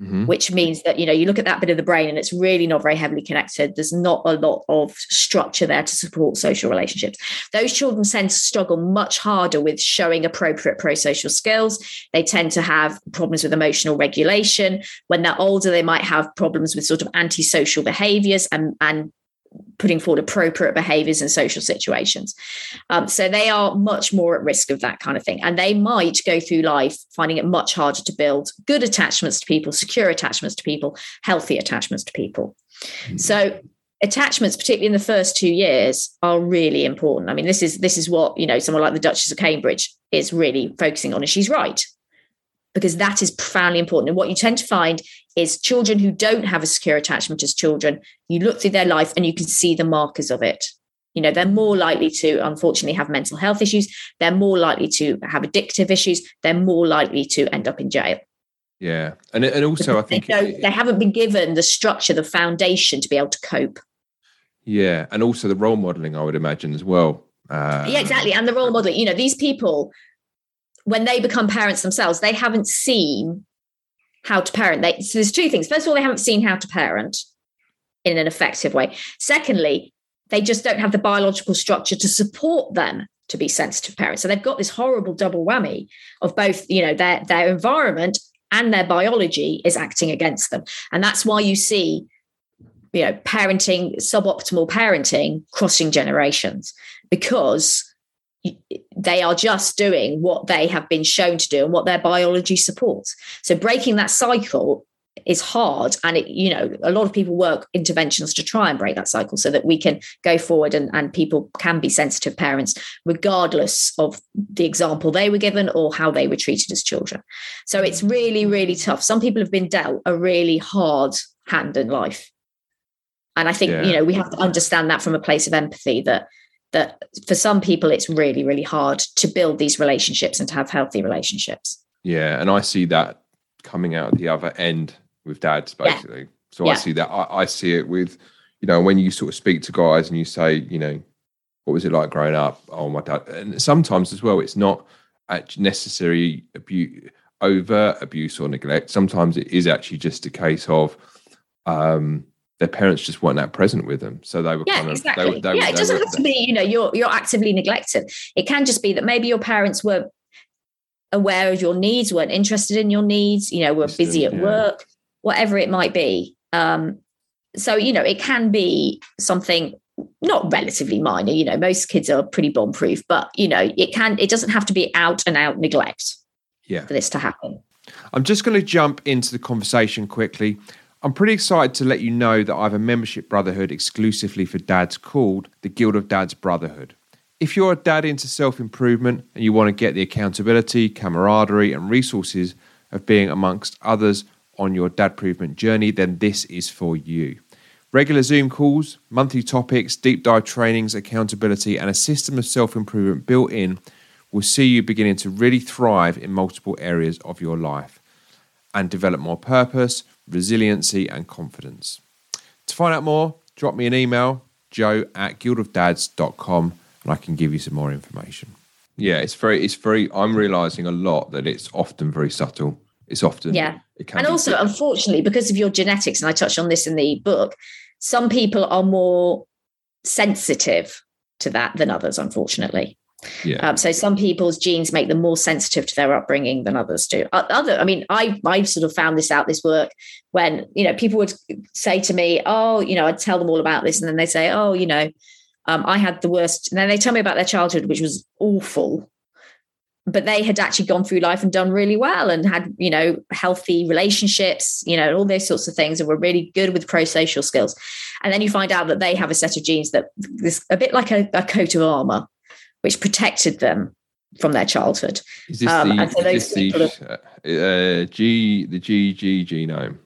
mm-hmm. which means that you know you look at that bit of the brain and it's really not very heavily connected. There's not a lot of structure there to support social relationships. Those children tend to struggle much harder with showing appropriate pro-social skills. They tend to have problems with emotional regulation. When they're older they might have problems with sort of antisocial behaviors and and putting forward appropriate behaviors in social situations. Um, so they are much more at risk of that kind of thing. And they might go through life finding it much harder to build good attachments to people, secure attachments to people, healthy attachments to people. Mm-hmm. So attachments particularly in the first two years are really important i mean this is this is what you know someone like the duchess of cambridge is really focusing on and she's right because that is profoundly important. And what you tend to find is children who don't have a secure attachment as children, you look through their life and you can see the markers of it. You know, they're more likely to, unfortunately, have mental health issues. They're more likely to have addictive issues. They're more likely to end up in jail. Yeah, and and also I think they, they haven't been given the structure, the foundation to be able to cope. Yeah, and also the role modeling, I would imagine as well. Uh, yeah, exactly, and the role modeling. You know, these people, when they become parents themselves, they haven't seen how to parent. They, so there's two things. First of all, they haven't seen how to parent in an effective way. Secondly, they just don't have the biological structure to support them to be sensitive parents. So they've got this horrible double whammy of both, you know, their their environment and their biology is acting against them. And that's why you see, you know, parenting, suboptimal parenting crossing generations, because they are just doing what they have been shown to do and what their biology supports. So breaking that cycle is hard and it you know a lot of people work interventions to try and break that cycle so that we can go forward and, and people can be sensitive parents regardless of the example they were given or how they were treated as children so it's really really tough some people have been dealt a really hard hand in life and i think yeah. you know we have to understand that from a place of empathy that that for some people it's really really hard to build these relationships and to have healthy relationships yeah and i see that coming out at the other end with dads basically. Yeah. So yeah. I see that. I, I see it with, you know, when you sort of speak to guys and you say, you know, what was it like growing up? Oh, my dad. And sometimes as well, it's not necessary abuse, overt abuse or neglect. Sometimes it is actually just a case of um, their parents just weren't that present with them. So they were yeah, kind of, exactly. They, they, yeah, it doesn't were, have to be, you know, you're, you're actively neglected. It can just be that maybe your parents were aware of your needs, weren't interested in your needs, you know, were busy at yeah. work whatever it might be. Um, so, you know, it can be something not relatively minor, you know, most kids are pretty bomb proof, but, you know, it can, it doesn't have to be out and out neglect yeah. for this to happen. I'm just going to jump into the conversation quickly. I'm pretty excited to let you know that I have a membership brotherhood exclusively for dads called the Guild of Dads Brotherhood. If you're a dad into self improvement and you want to get the accountability, camaraderie, and resources of being amongst others on your dad improvement journey, then this is for you. Regular Zoom calls, monthly topics, deep dive trainings, accountability, and a system of self improvement built in will see you beginning to really thrive in multiple areas of your life and develop more purpose, resiliency, and confidence. To find out more, drop me an email, joe at guildofdads.com, and I can give you some more information. Yeah, it's very, it's very, I'm realizing a lot that it's often very subtle. It's often yeah, It and also unfortunately because of your genetics, and I touched on this in the book, some people are more sensitive to that than others. Unfortunately, yeah. Um, so some people's genes make them more sensitive to their upbringing than others do. Other, I mean, I I sort of found this out this work when you know people would say to me, "Oh, you know," I'd tell them all about this, and then they say, "Oh, you know." Um, I had the worst, and then they tell me about their childhood, which was awful but they had actually gone through life and done really well and had you know healthy relationships you know all those sorts of things and were really good with pro-social skills and then you find out that they have a set of genes that this a bit like a, a coat of armor which protected them from their childhood is this um, the, so is this the uh, G the GG genome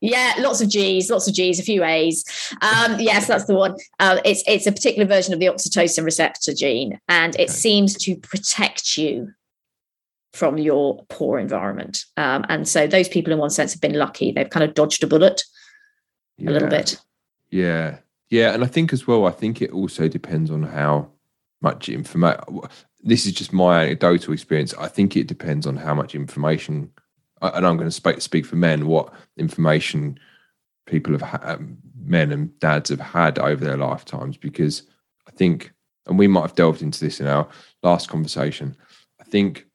yeah, lots of G's, lots of G's, a few A's. Um, yes, that's the one. Uh, it's it's a particular version of the oxytocin receptor gene, and it okay. seems to protect you from your poor environment. Um, and so those people, in one sense, have been lucky. They've kind of dodged a bullet yeah. a little bit. Yeah. Yeah. And I think as well, I think it also depends on how much information. This is just my anecdotal experience. I think it depends on how much information, and I'm going to speak, for men, what information people have um, men and dads have had over their lifetimes, because I think, and we might have delved into this in our last conversation, I think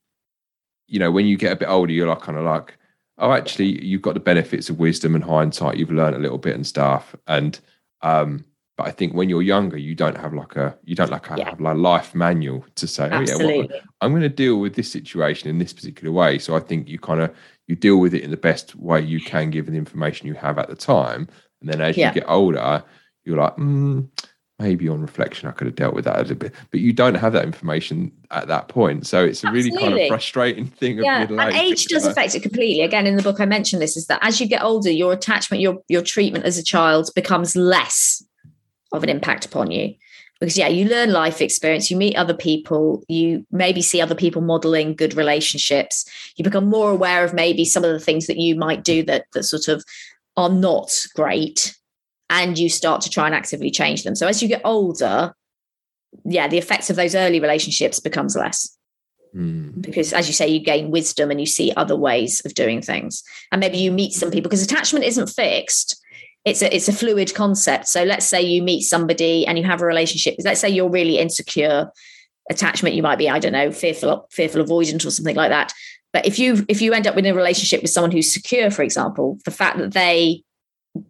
you know, when you get a bit older, you're like kind of like, oh, actually, you've got the benefits of wisdom and hindsight. You've learned a little bit and stuff. And um, but I think when you're younger, you don't have like a you don't like a, yeah. have like a life manual to say, Absolutely. oh yeah, well, I'm going to deal with this situation in this particular way. So I think you kind of you deal with it in the best way you can, given the information you have at the time. And then as yeah. you get older, you're like, mm, maybe on reflection I could have dealt with that a little bit, but you don't have that information at that point. So it's a Absolutely. really kind of frustrating [LAUGHS] thing. Yeah, and age does affect it completely. Again, in the book I mentioned this is that as you get older, your attachment, your your treatment as a child becomes less of an impact upon you. because yeah you learn life experience you meet other people you maybe see other people modeling good relationships you become more aware of maybe some of the things that you might do that that sort of are not great and you start to try and actively change them so as you get older yeah the effects of those early relationships becomes less Mm. because as you say you gain wisdom and you see other ways of doing things and maybe you meet some people because attachment isn't fixed it's a it's a fluid concept. So let's say you meet somebody and you have a relationship let's say you're really insecure attachment you might be i don't know fearful fearful avoidant or something like that. But if you if you end up in a relationship with someone who's secure for example the fact that they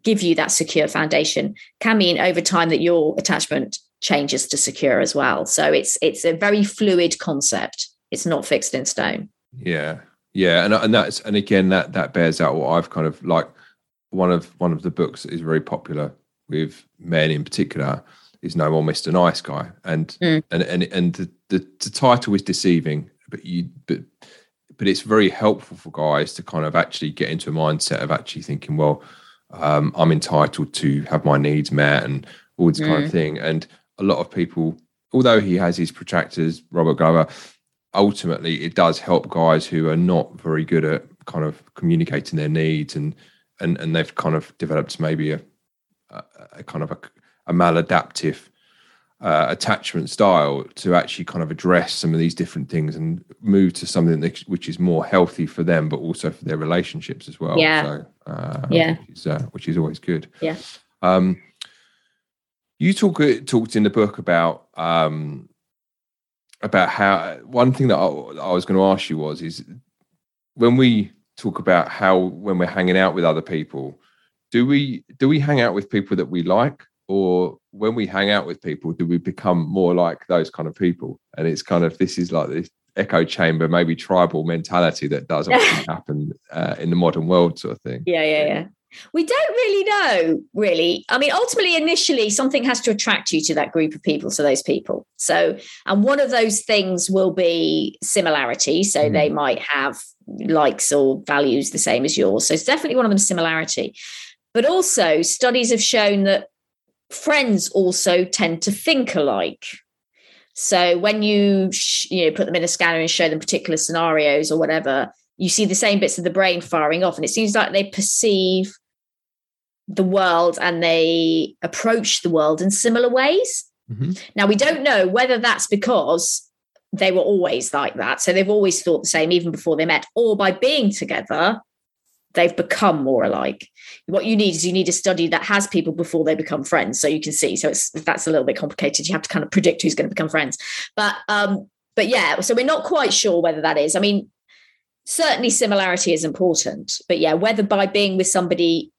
give you that secure foundation can mean over time that your attachment changes to secure as well. So it's it's a very fluid concept. It's not fixed in stone. Yeah, yeah, and and that's and again that that bears out what I've kind of like. One of one of the books that is very popular with men in particular is No More Mister Nice Guy, and Mm. and and and the, the the title is deceiving, but you but but it's very helpful for guys to kind of actually get into a mindset of actually thinking, well, um, I'm entitled to have my needs met and all this kind of thing. And a lot of people, although he has his protractors, Robert Glover, ultimately it does help guys who are not very good at kind of communicating their needs and and and they've kind of developed maybe a a, a kind of a, a maladaptive uh, attachment style to actually kind of address some of these different things and move to something that, which is more healthy for them, but also for their relationships as well. Yeah. So, uh, Yeah. which is, uh, which is always good. Yeah. Um, you talk talked in the book about um, about how one thing that I, I was going to ask you was is when we talk about how when we're hanging out with other people, do we do we hang out with people that we like, or when we hang out with people, do we become more like those kind of people? And it's kind of this is like this echo chamber, maybe tribal mentality that does [LAUGHS] often happen uh, in the modern world, sort of thing. Yeah, yeah, yeah. We don't really know, really. I mean, ultimately, initially, something has to attract you to that group of people, to those people. So, and one of those things will be similarity. So Mm. they might have likes or values the same as yours. So it's definitely one of them similarity. But also, studies have shown that friends also tend to think alike. So when you sh- you know put them in a scanner and show them particular scenarios or whatever, you see the same bits of the brain firing off, and it seems like they perceive the world and they approach the world in similar ways. Mhm. Now we don't know whether that's because they were always like that, so they've always thought the same even before they met, or by being together, they've become more alike. What you need is you need a study that has people before they become friends, so you can see. So it's that's a little bit complicated. You have to kind of predict who's going to become friends, but um, but yeah. So we're not quite sure whether that is. I mean, certainly similarity is important, but yeah, whether by being with somebody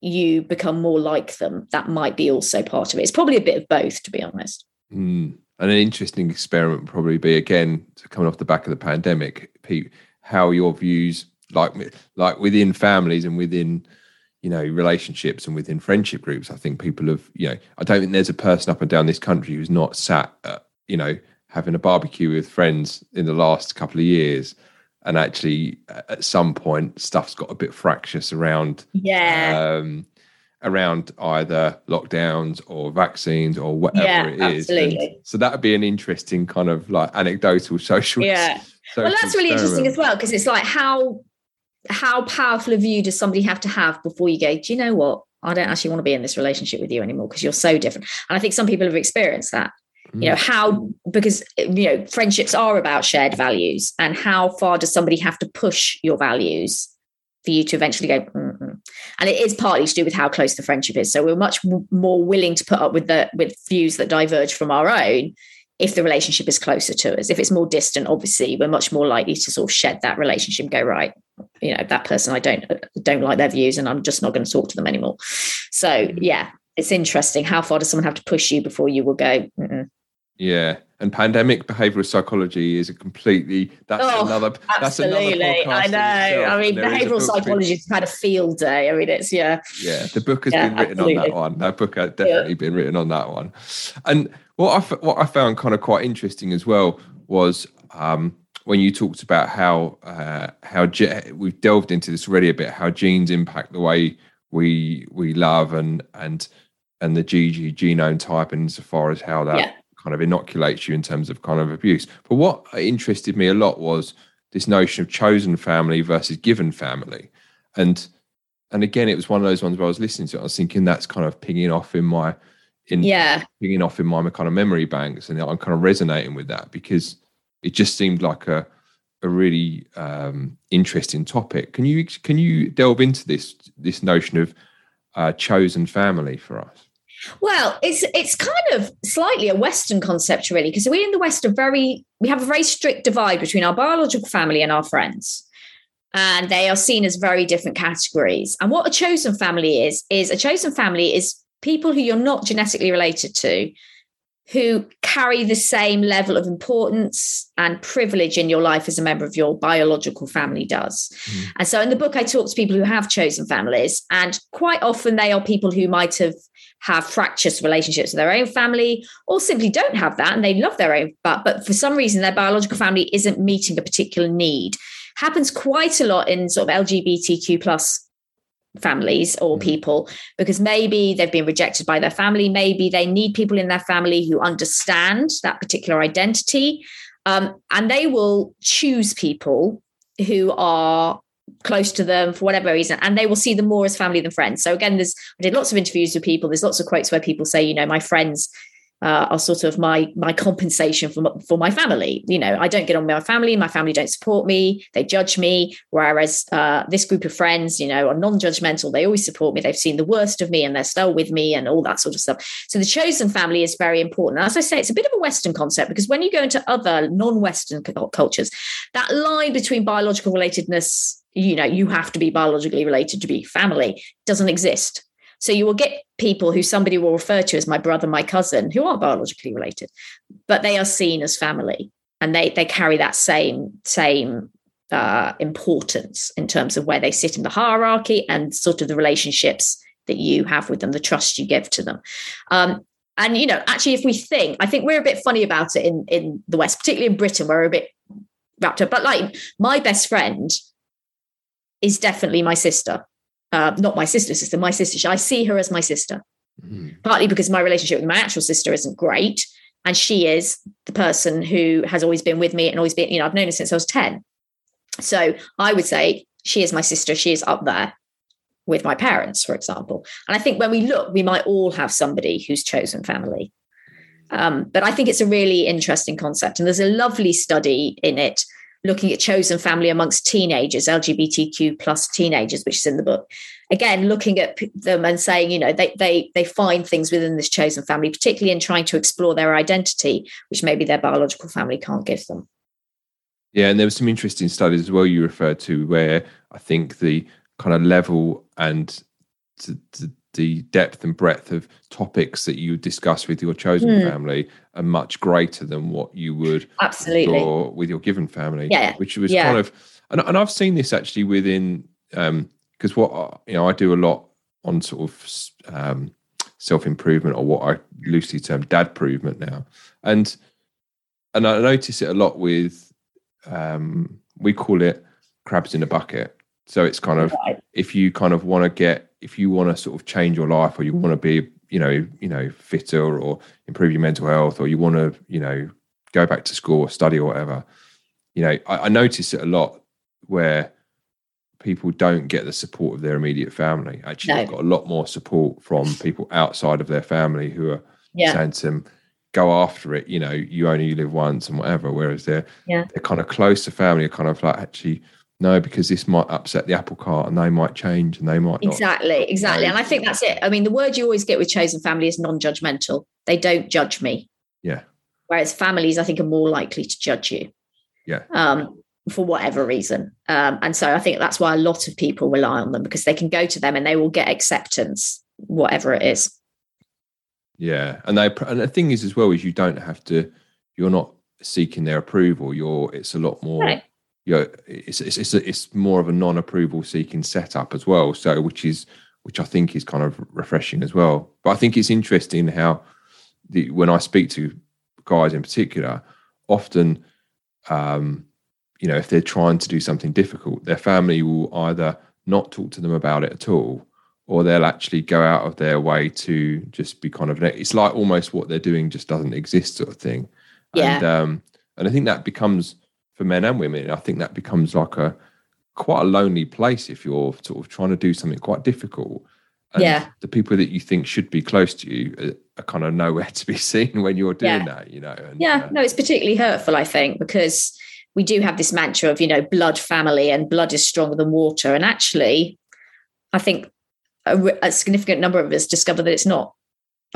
you become more like them, that might be also part of it. It's probably a bit of both, to be honest. Mm. And an interesting experiment probably be again coming off the back of the pandemic, Pete, how your views like like within families and within you know relationships and within friendship groups. I think people have you know I don't think there's a person up and down this country who's not sat at, you know having a barbecue with friends in the last couple of years. And actually, at some point, stuff's got a bit fractious around Yeah. um, around either lockdowns or vaccines or whatever Yeah, it is. And absolutely. so that would be an interesting kind of like anecdotal [LAUGHS] social. yeah. Well, that's really interesting as well because it's like how how powerful a view does somebody have to have before you go? Do you know what? I don't actually want to be in this relationship with you anymore because you're so different. And I think some people have experienced that. You know mm. how because you know friendships are about shared values, and how far does somebody have to push your values for you to eventually go? Mm-mm. And it is partly to do with how close the friendship is. So we're much more willing to put up with the with views that diverge from our own if the relationship is closer to us. If it's more distant, obviously, we're much more likely to sort of shed that relationship and go, right, you know, that person I don't uh, don't like their views and I'm just not going to talk to them anymore. So mm. yeah, it's interesting. How far does someone have to push you before you will go? Mm-mm. Yeah, and pandemic behavioral psychology is a completely that's Oh, another that's another Absolutely, podcast I know. itself, I mean, and there is a behavioral psychology has had a field day. I mean, it's yeah, Yeah, the book has Yeah, been written on that one. That book has definitely been written on that one. And what I what I found kind of quite interesting as well was um, when you talked about how uh, how ge- we've delved into this already a bit. How genes impact the way we we love and and and the GG genome type, and insofar as how that Yeah. Kind of inoculates you in terms of kind of abuse. But what interested me a lot was this notion of chosen family versus given family, and and again, it was one of those ones where I was listening to it. I was thinking that's kind of pinging off in my in Yeah. pinging off in my kind of memory banks, and I'm kind of resonating with that because it just seemed like a a really um, interesting topic. Can you can you delve into this this notion of uh, chosen family for us? Well, it's it's kind of slightly a Western concept, really, because we in the West are very we have a very strict divide between our biological family and our friends. And they are seen as very different categories. And what a chosen family is, is a chosen family is people who you're not genetically related to, who carry the same level of importance and privilege in your life as a member of your biological family does. Mm. And so in the book, I talk to people who have chosen families, and quite often they are people who might have have fractious relationships with their own family or simply don't have that and they love their own but but for some reason their biological family isn't meeting a particular need happens quite a lot in sort of lgbtq plus families or Mm. people because maybe they've been rejected by their family maybe they need people in their family who understand that particular identity um, and they will choose people who are close to them for whatever reason and they will see them more as family than friends. So again there's i did lots of interviews with people. There's lots of quotes where people say you know my friends uh, are sort of my my compensation for for my family. You know i don't get on with my family. My family don't support me. They judge me. Whereas uh, this group of friends you know are non-judgmental. They always support me. They've seen the worst of me and they're still with me and all that sort of stuff. So the chosen family is very important. As i say it's a bit of a western concept because when you go into other non-western cultures that line between biological relatedness you know you have to be biologically related to be family doesn't exist. So you will get people who somebody will refer to as my brother my cousin who aren't biologically related but they are seen as family and they they carry that same same uh, importance in terms of where they sit in the hierarchy and sort of the relationships that you have with them the trust you give to them. Um, and you know actually if we think i think we're a bit funny about it in in the west particularly in britain we're a bit wrapped up. But like my best friend is definitely my sister. Uh, not my sister's sister, my sister. I see her as my sister, Mm. partly because my relationship with my actual sister isn't great. And she is the person who has always been with me and always been, you know, I've known her since I was 10. So I would say she is my sister. She is up there with my parents, for example. And I think when we look, we might all have somebody who's chosen family. Um, but I think it's a really interesting concept. And there's a lovely study in it looking at chosen family amongst teenagers, LGBTQ plus teenagers, which is in the book. Again, looking at them and saying, you know, they they they find things within this chosen family, particularly in trying to explore their identity, which maybe their biological family can't give them. Yeah, and there were some interesting studies as well you referred to where I think the kind of level and the, the, the depth and breadth of topics that you discuss with your chosen Hmm. family are much greater than what you would Absolutely. with your given family. Yeah, which was yeah. kind of, and, and I've seen this actually within, because what I- you know, I do a lot on sort of um, self improvement or what I loosely term dad improvement now, and and I notice it a lot with, um, we call it crabs in a bucket. So it's kind of Right. if you kind of want to get if you want to sort of change your life or you want to be you know you know fitter or improve your mental health or you want to you know go back to school or study or whatever you know I, I notice it a lot where people don't get the support of their immediate family actually No. they've got a lot more support from people outside of their family who are Yeah. saying to them go after it you know you only live once and whatever whereas they're Yeah. they're kind of close to family are kind of like actually no because this might upset the apple cart and they might change and they might not Exactly, exactly. And I think that's it. I mean, the word you always get with chosen family is non judgmental. They don't judge me. Yeah. Whereas families, I think, are more likely to judge you. Yeah. Um, for whatever reason. Um, and so I think that's why a lot of people rely on them because they can go to them and they will get acceptance, whatever it is. Yeah, and they and the thing is as well is you don't have to. You're not seeking their approval. You're. It's a lot more. Right. You know, it's it's it's, a, it's more of a non-approval seeking setup as well. So which is which I think is kind of refreshing as well. But I think it's interesting how the when I speak to guys in particular, often, um, you know, if they're trying to do something difficult, their family will either not talk to them about it at all, or they'll actually go out of their way to just be kind of it's like almost what they're doing just doesn't exist sort of thing Yeah. and um and i think that becomes for men and women i think that becomes like a quite a lonely place if you're sort of trying to do something quite difficult and Yeah. the people that you think should be close to you are, are kind of nowhere [LAUGHS] to be seen when you're doing Yeah. that you know and, Yeah, uh, no, it's particularly hurtful, I think, because we do have this mantra of, you know, blood family and blood is stronger than water. And actually, I think a, a significant number of us discover that it's not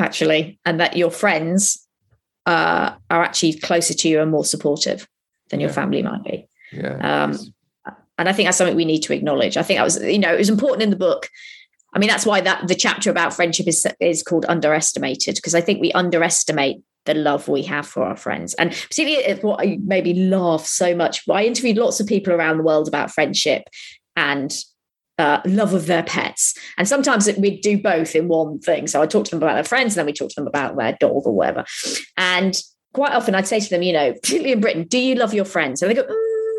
actually, and that your friends uh, are actually closer to you and more supportive than your Yeah. family might be. yeah Um, it's- and I think that's something we need to acknowledge. I think that was, you know, it was important in the book. I mean, that's why that the chapter about friendship is is called underestimated because I think we underestimate the love we have for our friends, and particularly if what I maybe laugh so much. I interviewed lots of people around the world about friendship and uh, love of their pets, and sometimes we'd do both in one thing. So I talk to them about their friends, and then we talk to them about their dog or whatever. And quite often, I'd say to them, you know, [LAUGHS] particularly in Britain, do you love your friends? And they go. Mm,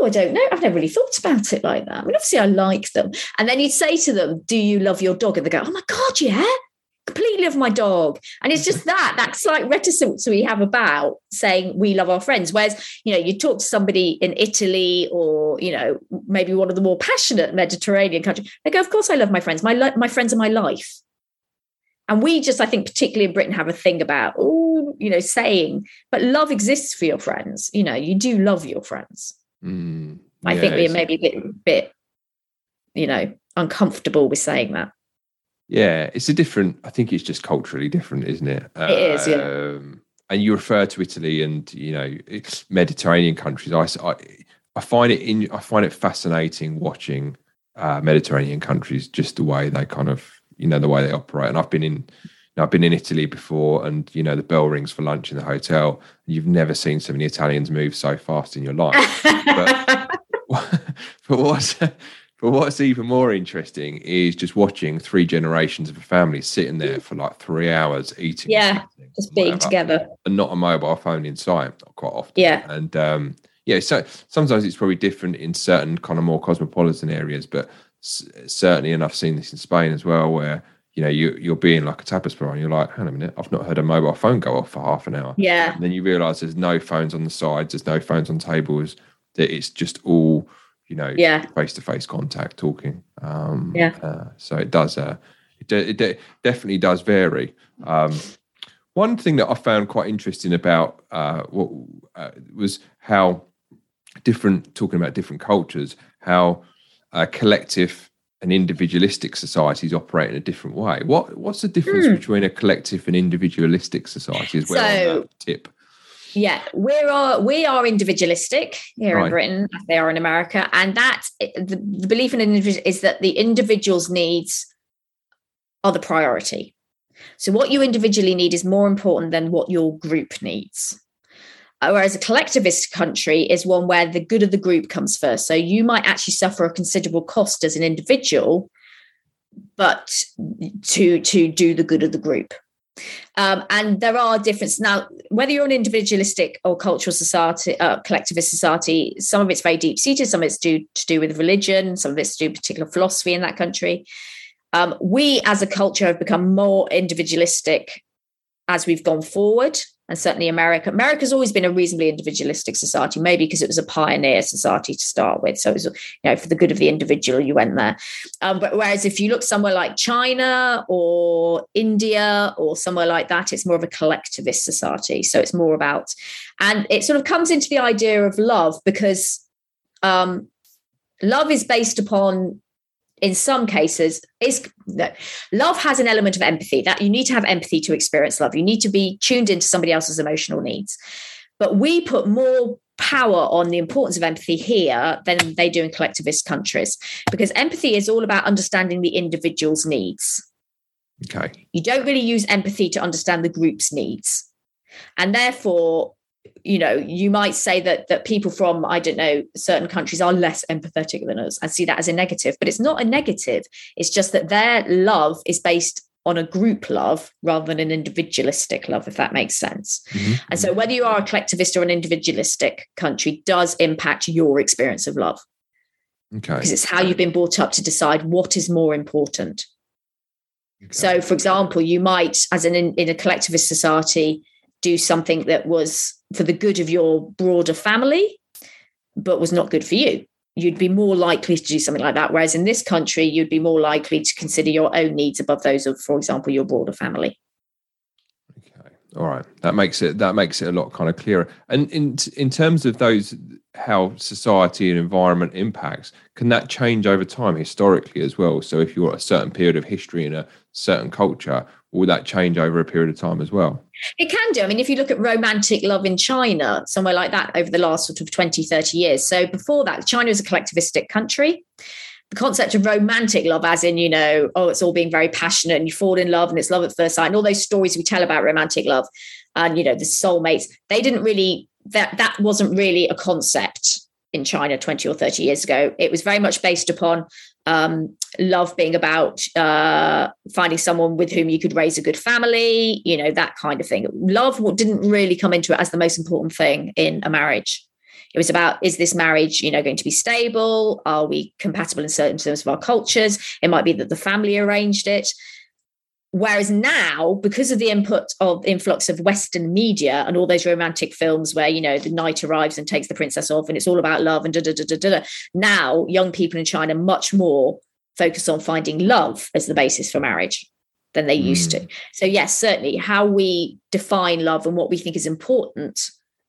oh, I don't know. I've never really thought about it like that. I mean, obviously, I like them. And then you'd say to them, Do you love your dog? And they go, Oh my God, yeah, completely love my dog. And it's just that, that slight reticence we have about saying we love our friends. Whereas, you know, you talk to somebody in Italy or, you know, maybe one of the more passionate Mediterranean countries, they go, Of course, I love my friends. My, li- my friends are my life. And we just, I think, particularly in Britain, have a thing about, oh, you know, saying, but love exists for your friends. You know, you do love your friends. mm, I yeah, think we're maybe a bit, bit, you know, uncomfortable with saying that. Yeah, it's a different. I think it's just culturally different, isn't it? It is, yeah. Um, and you refer to Italy and you know it's Mediterranean countries. I I find it in. I find it fascinating watching uh, Mediterranean countries, just the way they kind of you know the way they operate. And I've been in. you know, I've been in Italy before, and you know the bell rings for lunch in the hotel. You've never seen so many Italians move so fast in your life. but [LAUGHS] [LAUGHS] what's but what's even more interesting is just watching three generations of a family sitting there for like three hours eating. Yeah, Just being whatever, together. and not a mobile phone in sight quite often. Yeah. and um, yeah, so sometimes it's probably different in certain kind of more cosmopolitan areas, but certainly, and I've seen this in Spain as well, where you know you you're being like a tapas bar, and you're like, hang on a minute, I've not heard a mobile phone go off for half an hour. Yeah. And then you realise there's no phones on the sides, there's no phones on tables, that it's just all, you know, Yeah. face to face contact talking. Um, Yeah. Uh, so it does, uh, it, de- it de- definitely does vary. Um, one thing that I found quite interesting about uh, what uh, was how different, talking about different cultures, how uh, collective and individualistic societies operate in a different way. What What's the difference Hmm. between a collective and individualistic society as well? So- tip. Yeah, we're we are individualistic here Right. in Britain, as they are in America, and that the, the belief in an individual is that the individual's needs are the priority. So what you individually need is more important than what your group needs. Uh, Whereas a collectivist country is one where the good of the group comes first. So you might actually suffer a considerable cost as an individual, but to to do the good of the group. Um, and there are differences now. Whether you're an individualistic or cultural society, uh, collectivist society, some of it's very deep seated. Some of it's due to do with religion. Some of it's to do particular philosophy in that country. Um, we, as a culture, have become more individualistic as we've gone forward, and certainly America. America's always been a reasonably individualistic society, maybe because it was a pioneer society to start with. So it was, you know, for the good of the individual, you went there. Um, but whereas if you look somewhere like China or India or somewhere like that, it's more of a collectivist society. So it's more about, and it sort of comes into the idea of love because um, love is based upon, in some cases, is no, love has an element of empathy that you need to have empathy to experience love. You need to be tuned into somebody else's emotional needs. But we put more power on the importance of empathy here than they do in collectivist countries because empathy is all about understanding the individual's needs. Okay. You don't really use empathy to understand the group's needs. And therefore, you know, you might say that that people from, I don't know, certain countries are less empathetic than us and see that as a negative, but it's not a negative. It's just that their love is based on a group love rather than an individualistic love, if that makes sense. Mhm. And so, whether you are a collectivist or an individualistic country does impact your experience of love. Okay. Because it's how you've been brought up to decide what is more important. okay. So, for example, you might, as an in, in a collectivist society, do something that was for the good of your broader family, but was not good for you. You'd be more likely to do something like that. Whereas in this country, you'd be more likely to consider your own needs above those of, for example, your broader family. Okay. All right. That makes it that makes it a lot kind of clearer. And in in terms of those how society and environment impacts, can that change over time historically as well? So if you're at a certain period of history in a certain culture, will that change over a period of time as well? It can do. I mean, if you look at romantic love in China, somewhere like that over the last sort of 20, 30 years. So before that, China was a collectivistic country. The concept of romantic love, as in, you know, oh, it's all being very passionate and you fall in love and it's love at first sight, and all those stories we tell about romantic love and, you know, the soulmates, they didn't really that that wasn't really a concept in China 20 or 30 years ago. It was very much based upon um, love being about uh, finding someone with whom you could raise a good family, you know, that kind of thing. Love didn't really come into it as the most important thing in a marriage. It was about is this marriage, you know, going to be stable? Are we compatible in certain terms of our cultures? It might be that the family arranged it. Whereas now, because of the input of influx of Western media and all those romantic films where, you know, the knight arrives and takes the princess off and it's all about love and da da da da da, now young people in China much more focus on finding love as the basis for marriage than they mm. used to. So, yes, certainly how we define love and what we think is important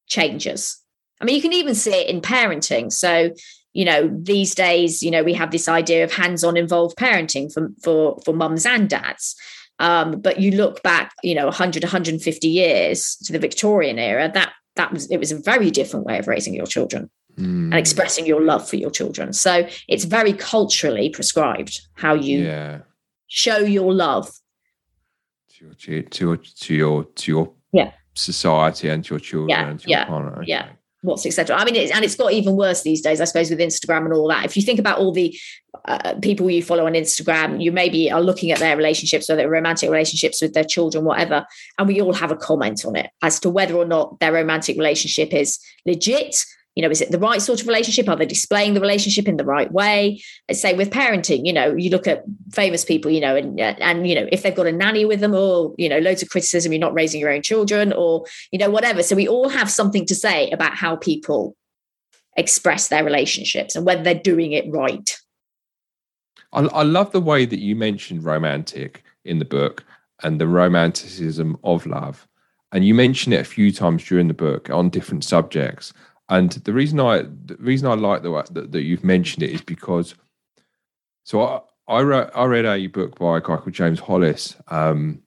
changes. I mean, you can even see it in parenting. So, you know, these days, you know, we have this idea of hands-on involved parenting for for for mums and dads. Um, but you look back, you know, 100, 150 years to the Victorian era, that that was it was a very different way of raising your children mm. and expressing your love for your children. So it's very culturally prescribed how you yeah. show your love to your to your to your to your yeah. society and to your children yeah. and to your yeah. partner. Okay. Yeah what's etc. I mean, and it's got even worse these days, I suppose, with Instagram and all that. If you think about all the uh, people you follow on Instagram, you maybe are looking at their relationships, whether romantic relationships with their children, whatever, and we all have a comment on it as to whether or not their romantic relationship is legit you know is it the right sort of relationship? Are they displaying the relationship in the right way? Say with parenting you know you look at famous people you know and and you know if they've got a nanny with them or you know loads of criticism you're not raising your own children or you know whatever. So we all have something to say about how people express their relationships and whether they're doing it right. I, I love the way that you mentioned romantic in the book and the romanticism of love. And you mention it a few times during the book on different subjects and the reason I the reason I like the way that, that you've mentioned it is because so I I read, I read a book by a guy called James Hollis, um,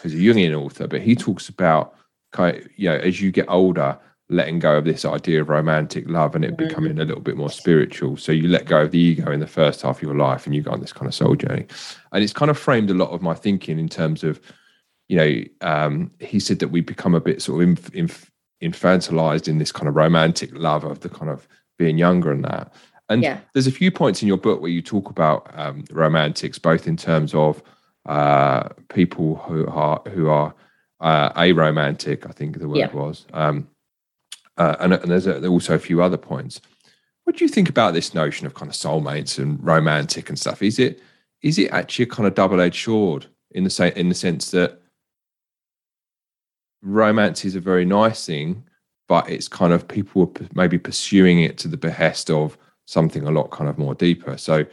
who's a Jungian author, but he talks about kind of, you know as you get older, letting go of this idea of romantic love and it mm-hmm. becoming a little bit more spiritual. So you let go of the ego in the first half of your life and you go on this kind of soul journey. And it's kind of framed a lot of my thinking in terms of, you know, um, he said that we become a bit sort of inf- inf- infantilized in this kind of romantic love of the kind of being younger and that. And yeah. there's a few points in your book where you talk about um, romantics, both in terms of uh, people who are who are uh, aromantic, I think the word yeah. was, um, uh, and, and there's a, also a few other points. What do you think about this notion of kind of soulmates and romantic and stuff? Is it is it actually a kind of double edged sword in the in the sense that romance is a very nice thing, but it's kind of people are maybe pursuing it to the behest of something a lot kind of more deeper. So,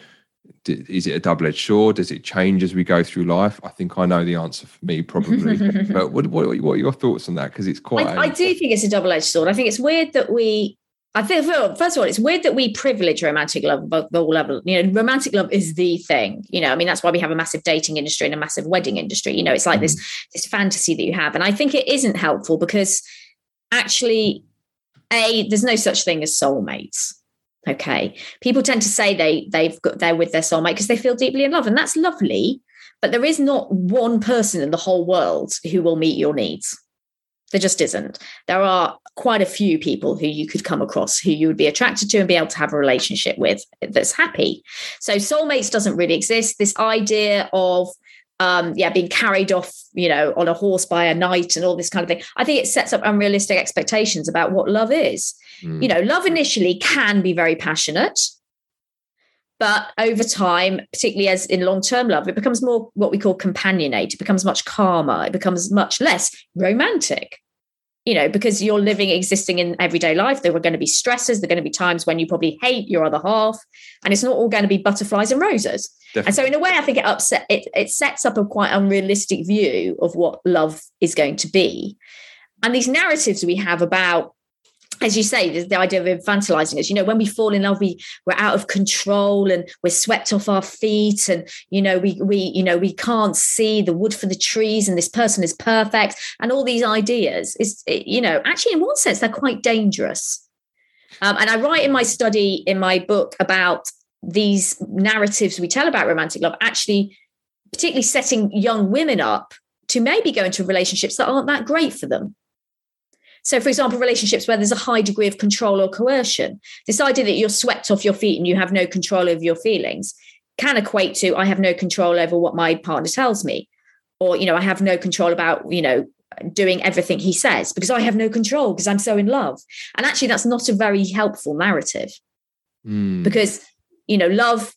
is it a double edged sword? Does it change as we go through life? I think I know the answer for me, probably. [LAUGHS] but what, what, what, are your thoughts on that? Because it's quite. I, do think it's a double edged sword. I think it's weird that we I think first of all, it's weird that we privilege romantic love above all level. You know, romantic love is the thing. You know, I mean, that's why we have a massive dating industry and a massive wedding industry. You know, it's like mm. this this fantasy that you have, and I think it isn't helpful because actually, a there's no such thing as soulmates. Okay, people tend to say they they've got they're with their soulmate because they feel deeply in love, and that's lovely. But there is not one person in the whole world who will meet your needs. There just isn't. There are quite a few people who you could come across who you would be attracted to and be able to have a relationship with that's happy. So soulmates doesn't really exist. This idea of um, yeah, being carried off, you know, on a horse by a knight and all this kind of thing. I think it sets up unrealistic expectations about what love is. Mm. You know, love initially can be very passionate, but over time, particularly as in long term love, it becomes more what we call companionate. It becomes much calmer. It becomes much less romantic you know, because you're living, existing in everyday life, there are going to be stresses. There are going to be times when you probably hate your other half, and it's not all going to be butterflies and roses. Definitely. And so, in a way, I think it upset it. It sets up a quite unrealistic view of what love is going to be, and these narratives we have about as you say, the, idea of infantilizing us. You know, when we fall in love, we we're out of control and we're swept off our feet, and you know, we we you know we can't see the wood for the trees, and this person is perfect, and all these ideas is you know actually in one sense they're quite dangerous. Um, and I write in my study in my book about these narratives we tell about romantic love, actually, particularly setting young women up to maybe go into relationships that aren't that great for them so, for example, relationships where there's a high degree of control or coercion, this idea that you're swept off your feet and you have no control over your feelings can equate to I have no control over what my partner tells me, or you know, I have no control about you know doing everything he says because I have no control because I'm so in love. And actually, that's not a very helpful narrative mm. because you know, love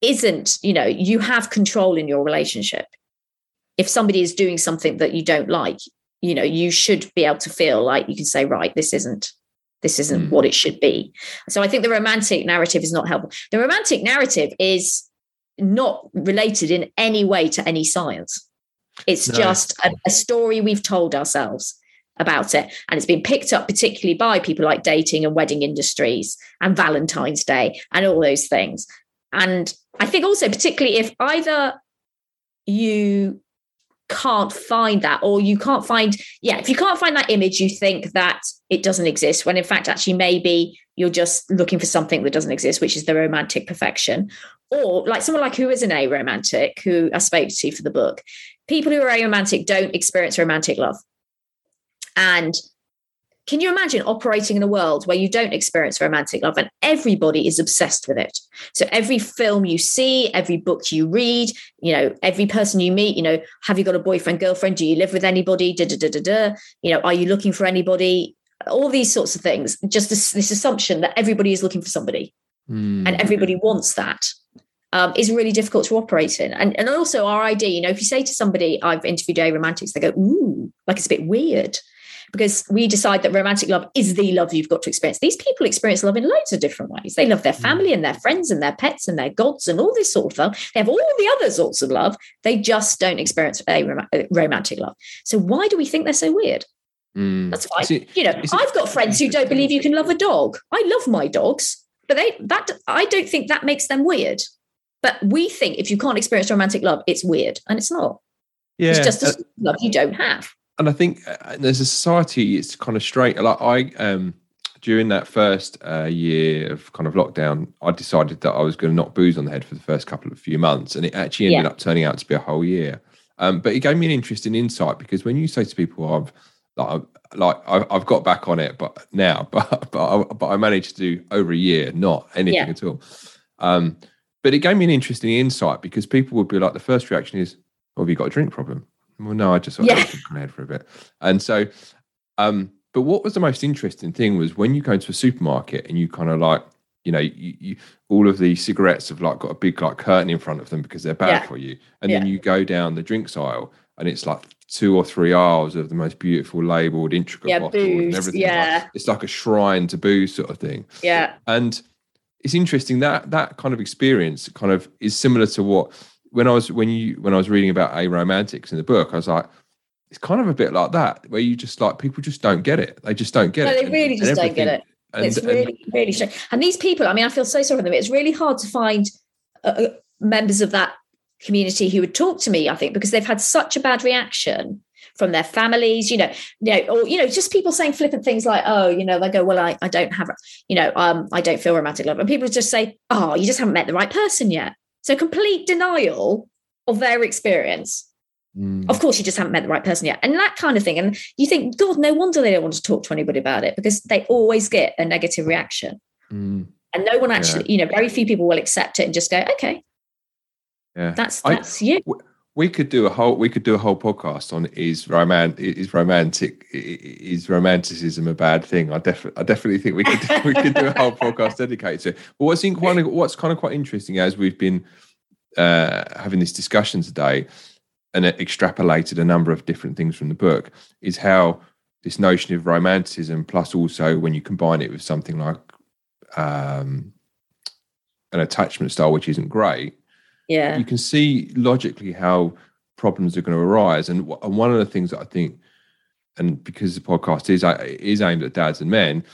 isn't you know you have control in your relationship if somebody is doing something that you don't like you know you should be able to feel like you can say right this isn't this isn't mm. what it should be so i think the romantic narrative is not helpful the romantic narrative is not related in any way to any science it's no. just a, a story we've told ourselves about it and it's been picked up particularly by people like dating and wedding industries and valentine's day and all those things and i think also particularly if either you can't find that or you can't find yeah if you can't find that image you think that it doesn't exist when in fact actually maybe you're just looking for something that doesn't exist which is the romantic perfection. Or like someone like who is an aromantic who i spoke to for the book people who are aromantic don't experience romantic love. And can you imagine operating in a world where you don't experience romantic love and everybody is obsessed with it? So every film you see, every book you read, you know, every person you meet, you know, have you got a boyfriend, girlfriend? Do you live with anybody? Da, da, da, da, da. You know, are you looking for anybody? All these sorts of things. Just this, this assumption that everybody is looking for somebody mm. and everybody wants that. Um, is really difficult to operate in. And, and also our idea, you know, if you say to somebody, I've interviewed aromantics, they go, ooh, like it's a bit weird because we decide that romantic love is the love you've got to experience. These people experience love in loads of different ways. They love their mm. family and their friends and their pets and their gods and all this sort of love. They have all the other sorts of love. They just don't experience a rom- romantic love. So why do we think they're so weird? Mm. That's fine. It, you know, I've got friends who don't believe you can love a dog. I love my dogs, but they that I don't think that makes them weird. But we think if you can't experience romantic love, it's weird, and it's not. Yeah, it's just a uh, love you don't have and I think uh, as a society, it's kind of straight. Like I, um, during that first uh, year of kind of lockdown, I decided that I was going to knock booze on the head for the first couple of few months, and it actually ended yeah. up turning out to be a whole year. Um, but it gave me an interesting insight because when you say to people, "I've like, like I've got back on it, but now, [LAUGHS] but but I, but I managed to do over a year, not anything yeah. at all." Um, but it gave me an interesting insight because people would be like, the first reaction is, "Oh, have you got a drink problem?" Well, no, I just sort yeah. head for a bit. And so, um, but what was the most interesting thing was when you go into a supermarket and you kind of like, you know, you, you all of these cigarettes have like got a big like curtain in front of them because they're bad yeah. for you. And yeah. then you go down the drinks aisle and it's like two or three aisles of the most beautiful labeled intricate yeah, bottles booze, and everything. Yeah. Like, it's like a shrine to booze sort of thing. Yeah. And it's interesting that that kind of experience kind of is similar to what when I was when you when I was reading about aromantics in the book, I was like, it's kind of a bit like that, where you just like people just don't get it. They just don't get no, it. They really and, just and don't get it. And, it's really, really strange. And these people, I mean, I feel so sorry for them. It's really hard to find uh, uh, members of that community who would talk to me. I think because they've had such a bad reaction from their families, you know, you know, or you know, just people saying flippant things like, "Oh, you know," they go, "Well, I, I don't have, you know, um, I don't feel romantic love," and people just say, "Oh, you just haven't met the right person yet." So complete denial of their experience. Mm. Of course, you just haven't met the right person yet, and that kind of thing. And you think, God, no wonder they don't want to talk to anybody about it because they always get a negative reaction. Mm. And no one actually, yeah. you know, very few people will accept it and just go, okay, yeah, that's that's I, you. We could do a whole we could do a whole podcast on is romantic is romantic is romanticism a bad thing? I definitely i definitely think we could do, [LAUGHS] we could do a whole podcast dedicated to it. But what's in quite what's kind of quite interesting as we've been uh, having this discussion today and extrapolated a number of different things from the book is how this notion of romanticism plus also when you combine it with something like um, an attachment style which isn't great yeah. You can see logically how problems are going to arise. And, and one of the things that i think and because the podcast is is aimed at dads and men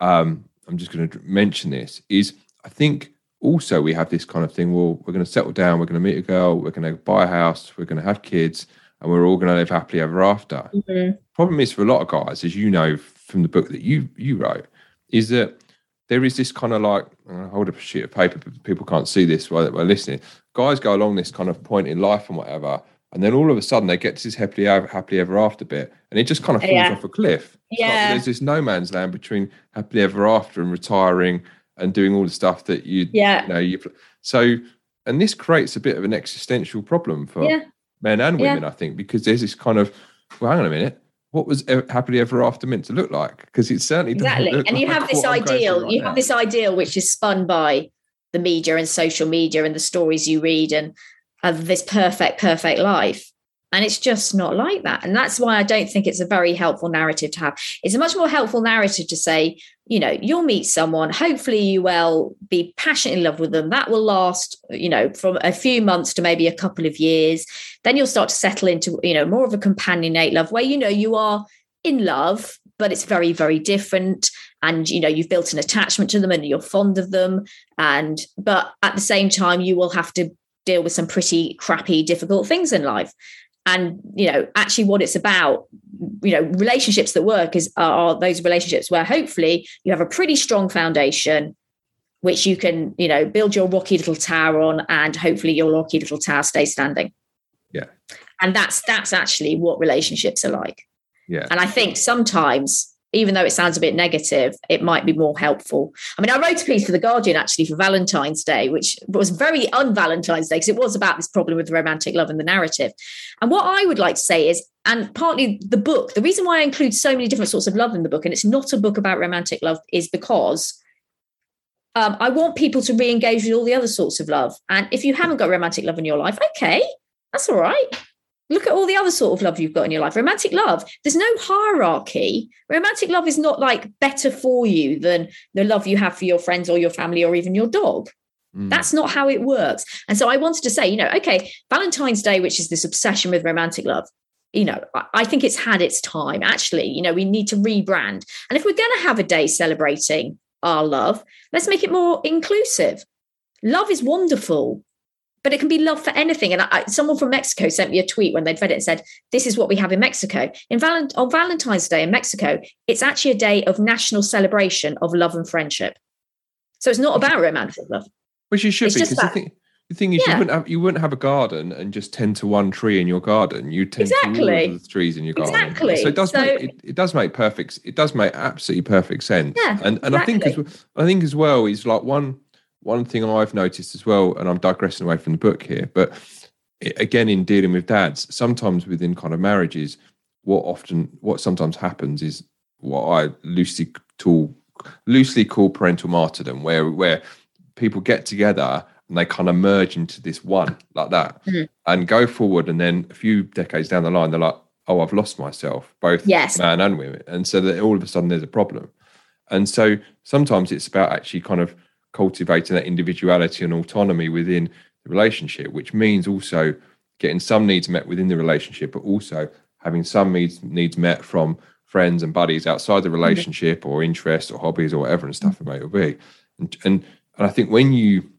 um, i'm just going to mention this is i think also we have this kind of thing well we're going to settle down we're going to meet a girl we're going to buy a house we're going to have kids and we're all going to live happily ever after. Mm-hmm. problem is for a lot of guys as you know from the book that you you wrote is that there is this kind of like oh, I'll hold up a sheet of paper but people can't see this while they're listening guys go along this kind of point in life and whatever and then all of a sudden they get to this happily ever, happily ever after bit and it just kind of falls yeah. off a cliff it's yeah like there's this no man's land between happily ever after and retiring and doing all the stuff that you yeah you know you so and this creates a bit of an existential problem for yeah. men and women yeah. i think because there's this kind of well hang on a minute what was happily ever after meant to look like because it certainly doesn't look exactly and you like have this ideal right you now. have this ideal which is spun by the media and social media and the stories you read and of this perfect perfect life and it's just not like that. And that's why I don't think it's a very helpful narrative to have. It's a much more helpful narrative to say, you know, you'll meet someone, hopefully you will be passionately in love with them. That will last, you know, from a few months to maybe a couple of years. Then you'll start to settle into, you know, more of a companionate love where, you know, you are in love, but it's very, very different. And, you know, you've built an attachment to them and you're fond of them. And, but at the same time, you will have to deal with some pretty crappy, difficult things in life and you know actually what it's about you know relationships that work is are those relationships where hopefully you have a pretty strong foundation which you can you know build your rocky little tower on and hopefully your rocky little tower stays standing. Yeah. And that's that's actually what relationships are like. Yeah. And i think sometimes even though it sounds a bit negative, it might be more helpful. I mean, I wrote a piece for The Guardian actually for Valentine's Day, which was very un Valentine's Day because it was about this problem with romantic love and the narrative. And what I would like to say is, and partly the book, the reason why I include so many different sorts of love in the book, and it's not a book about romantic love, is because um, I want people to re engage with all the other sorts of love. And if you haven't got romantic love in your life, okay, that's all right look at all the other sort of love you've got in your life. Romantic love, there's no hierarchy. Romantic love is not like better for you than the love you have for your friends or your family or even your dog. Mm. That's not how it works. And so I wanted to say, you know, okay, Valentine's Day, which is this obsession with romantic love, you know, I think it's had its time. Actually, you know, we need to rebrand. And if we're going to have a day celebrating our love, let's make it more inclusive. Love is wonderful but it can be love for anything. And I, someone from Mexico sent me a tweet when they'd read it and said, "This is what we have in Mexico. In Valent- on Valentine's Day in Mexico, it's actually a day of national celebration of love and friendship. So it's not about romantic love. Which you should it's be, because the thing, the thing is, yeah. you wouldn't have you wouldn't have a garden and just tend to one tree in your garden. You tend exactly. to all of the trees in your garden. Exactly. So it does so, make it, it, does make perfect. It does make absolutely perfect sense. Yeah, and and exactly. I think as I think as well is like one one thing I've noticed as well, and I'm digressing away from the book here, but again, in dealing with dads, sometimes within kind of marriages, what often, what sometimes happens is what I loosely call loosely call parental martyrdom, where where people get together and they kind of merge into this one like that mm-hmm. and go forward, and then a few decades down the line, they're like, "Oh, I've lost myself, both yes. man and women," and so that all of a sudden there's a problem. And so sometimes it's about actually kind of cultivating that individuality and autonomy within the relationship, which means also getting some needs met within the relationship, but also having some needs needs met from friends and buddies outside the mm-hmm. relationship or interests or hobbies or whatever and stuff it may be. And and and I think when you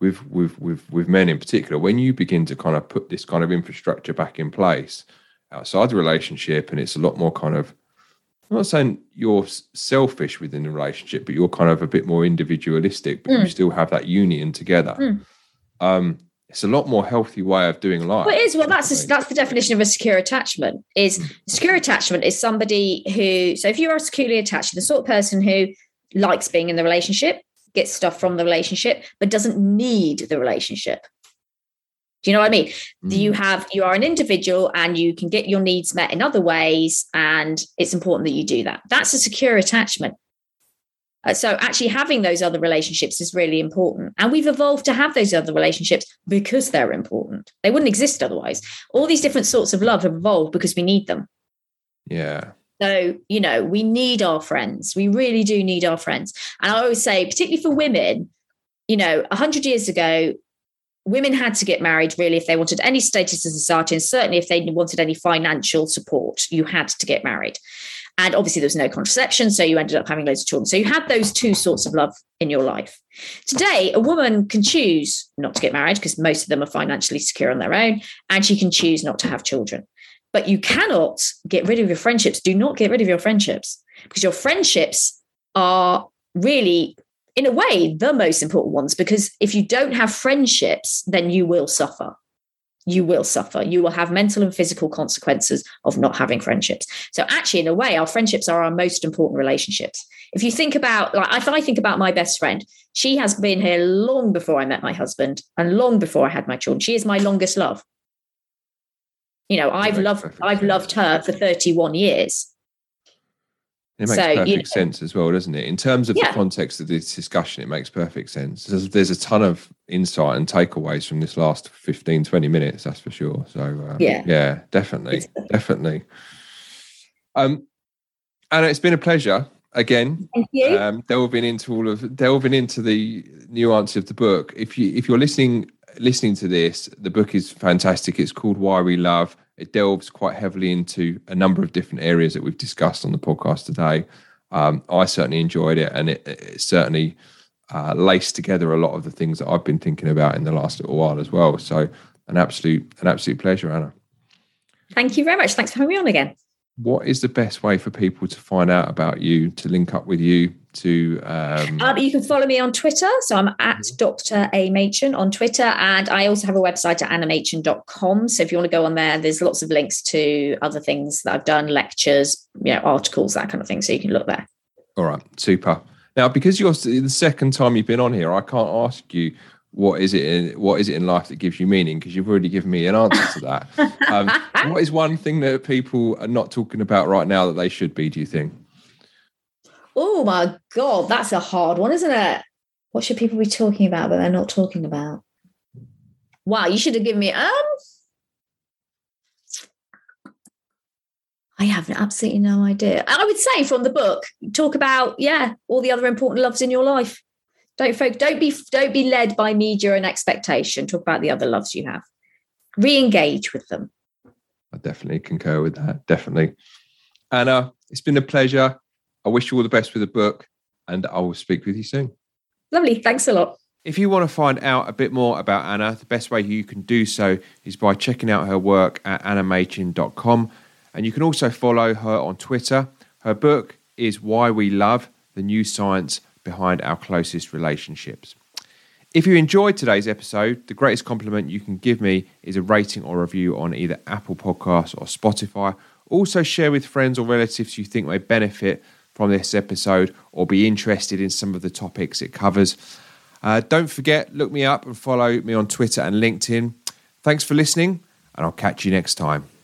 with with with with men in particular, when you begin to kind of put this kind of infrastructure back in place outside the relationship, and it's a lot more kind of I'm not saying you're selfish within the relationship, but you're kind of a bit more individualistic, but mm. you still have that union together. Mm. Um, it's a lot more healthy way of doing life. Well, it is. Well, that's a, that's the definition of a secure attachment. Is mm. secure attachment is somebody who. So if you are securely attached, the sort of person who likes being in the relationship, gets stuff from the relationship, but doesn't need the relationship. Do you know what I mean? Mm. You have you are an individual and you can get your needs met in other ways, and it's important that you do that. That's a secure attachment. Uh, so actually having those other relationships is really important. And we've evolved to have those other relationships because they're important. They wouldn't exist otherwise. All these different sorts of love have evolved because we need them. Yeah. So, you know, we need our friends. We really do need our friends. And I always say, particularly for women, you know, 100 years ago, women had to get married really if they wanted any status in society and certainly if they wanted any financial support you had to get married. And obviously there was no contraception so you ended up having loads of children. So you had those two sorts of love in your life. Today a woman can choose not to get married because most of them are financially secure on their own and she can choose not to have children. But you cannot get rid of your friendships. Do not get rid of your friendships because your friendships are really in a way, the most important ones, because if you don't have friendships, then you will suffer. You will suffer. You will have mental and physical consequences of not having friendships. So, actually, in a way, our friendships are our most important relationships. If you think about, like, if I think about my best friend, she has been here long before I met my husband and long before I had my children. She is my longest love. You know, I've loved, I've loved her for 31 years it makes so, perfect you know, sense as well, doesn't it? In terms of yeah. the context of this discussion, it makes perfect sense. There's, there's, a ton of insight and takeaways from this last 15, 20 minutes, that's for sure. So, uh, yeah, yeah, definitely, definitely. Um, Anna, it's been a pleasure again. Thank you. Um, delving into all of delving into the nuance of the book. If you if you're listening listening to this, the book is fantastic. It's called Why We Love it delves quite heavily into a number of different areas that we've discussed on the podcast today. Um, I certainly enjoyed it, and it, it certainly uh, laced together a lot of the things that I've been thinking about in the last little while as well. So, an absolute, an absolute pleasure, Anna. Thank you very much. Thanks for having me on again what is the best way for people to find out about you, to link up with you, to um... Um, you can follow me on Twitter. So I'm at mm-hmm. Dr. A Machin on Twitter. And I also have a website at annamachin.com. So if you want to go on there, there's lots of links to other things that I've done, lectures, you know, articles, that kind of thing. So you can look there. All right, super. Now, because you're the second time you've been on here, I can't ask you what is it in what is it in life that gives you meaning because you've already given me an answer to that um, [LAUGHS] what is one thing that people are not talking about right now that they should be do you think oh my god that's a hard one isn't it what should people be talking about that they're not talking about wow you should have given me um I have absolutely no idea. I would say from the book, talk about, yeah, all the other important loves in your life. Don't focus, don't be don't be led by media and expectation. Talk about the other loves you have. Re-engage with them. I definitely concur with that. Definitely. Anna, it's been a pleasure. I wish you all the best with the book, and I will speak with you soon. Lovely. Thanks a lot. If you want to find out a bit more about Anna, the best way you can do so is by checking out her work at annamachin.com. And you can also follow her on Twitter. Her book is Why We Love the New Science behind our closest relationships. If you enjoyed today's episode, the greatest compliment you can give me is a rating or review on either Apple Podcasts or Spotify. Also, share with friends or relatives you think may benefit from this episode or be interested in some of the topics it covers. Uh, don't forget, look me up and follow me on Twitter and LinkedIn. Thanks for listening, and I'll catch you next time.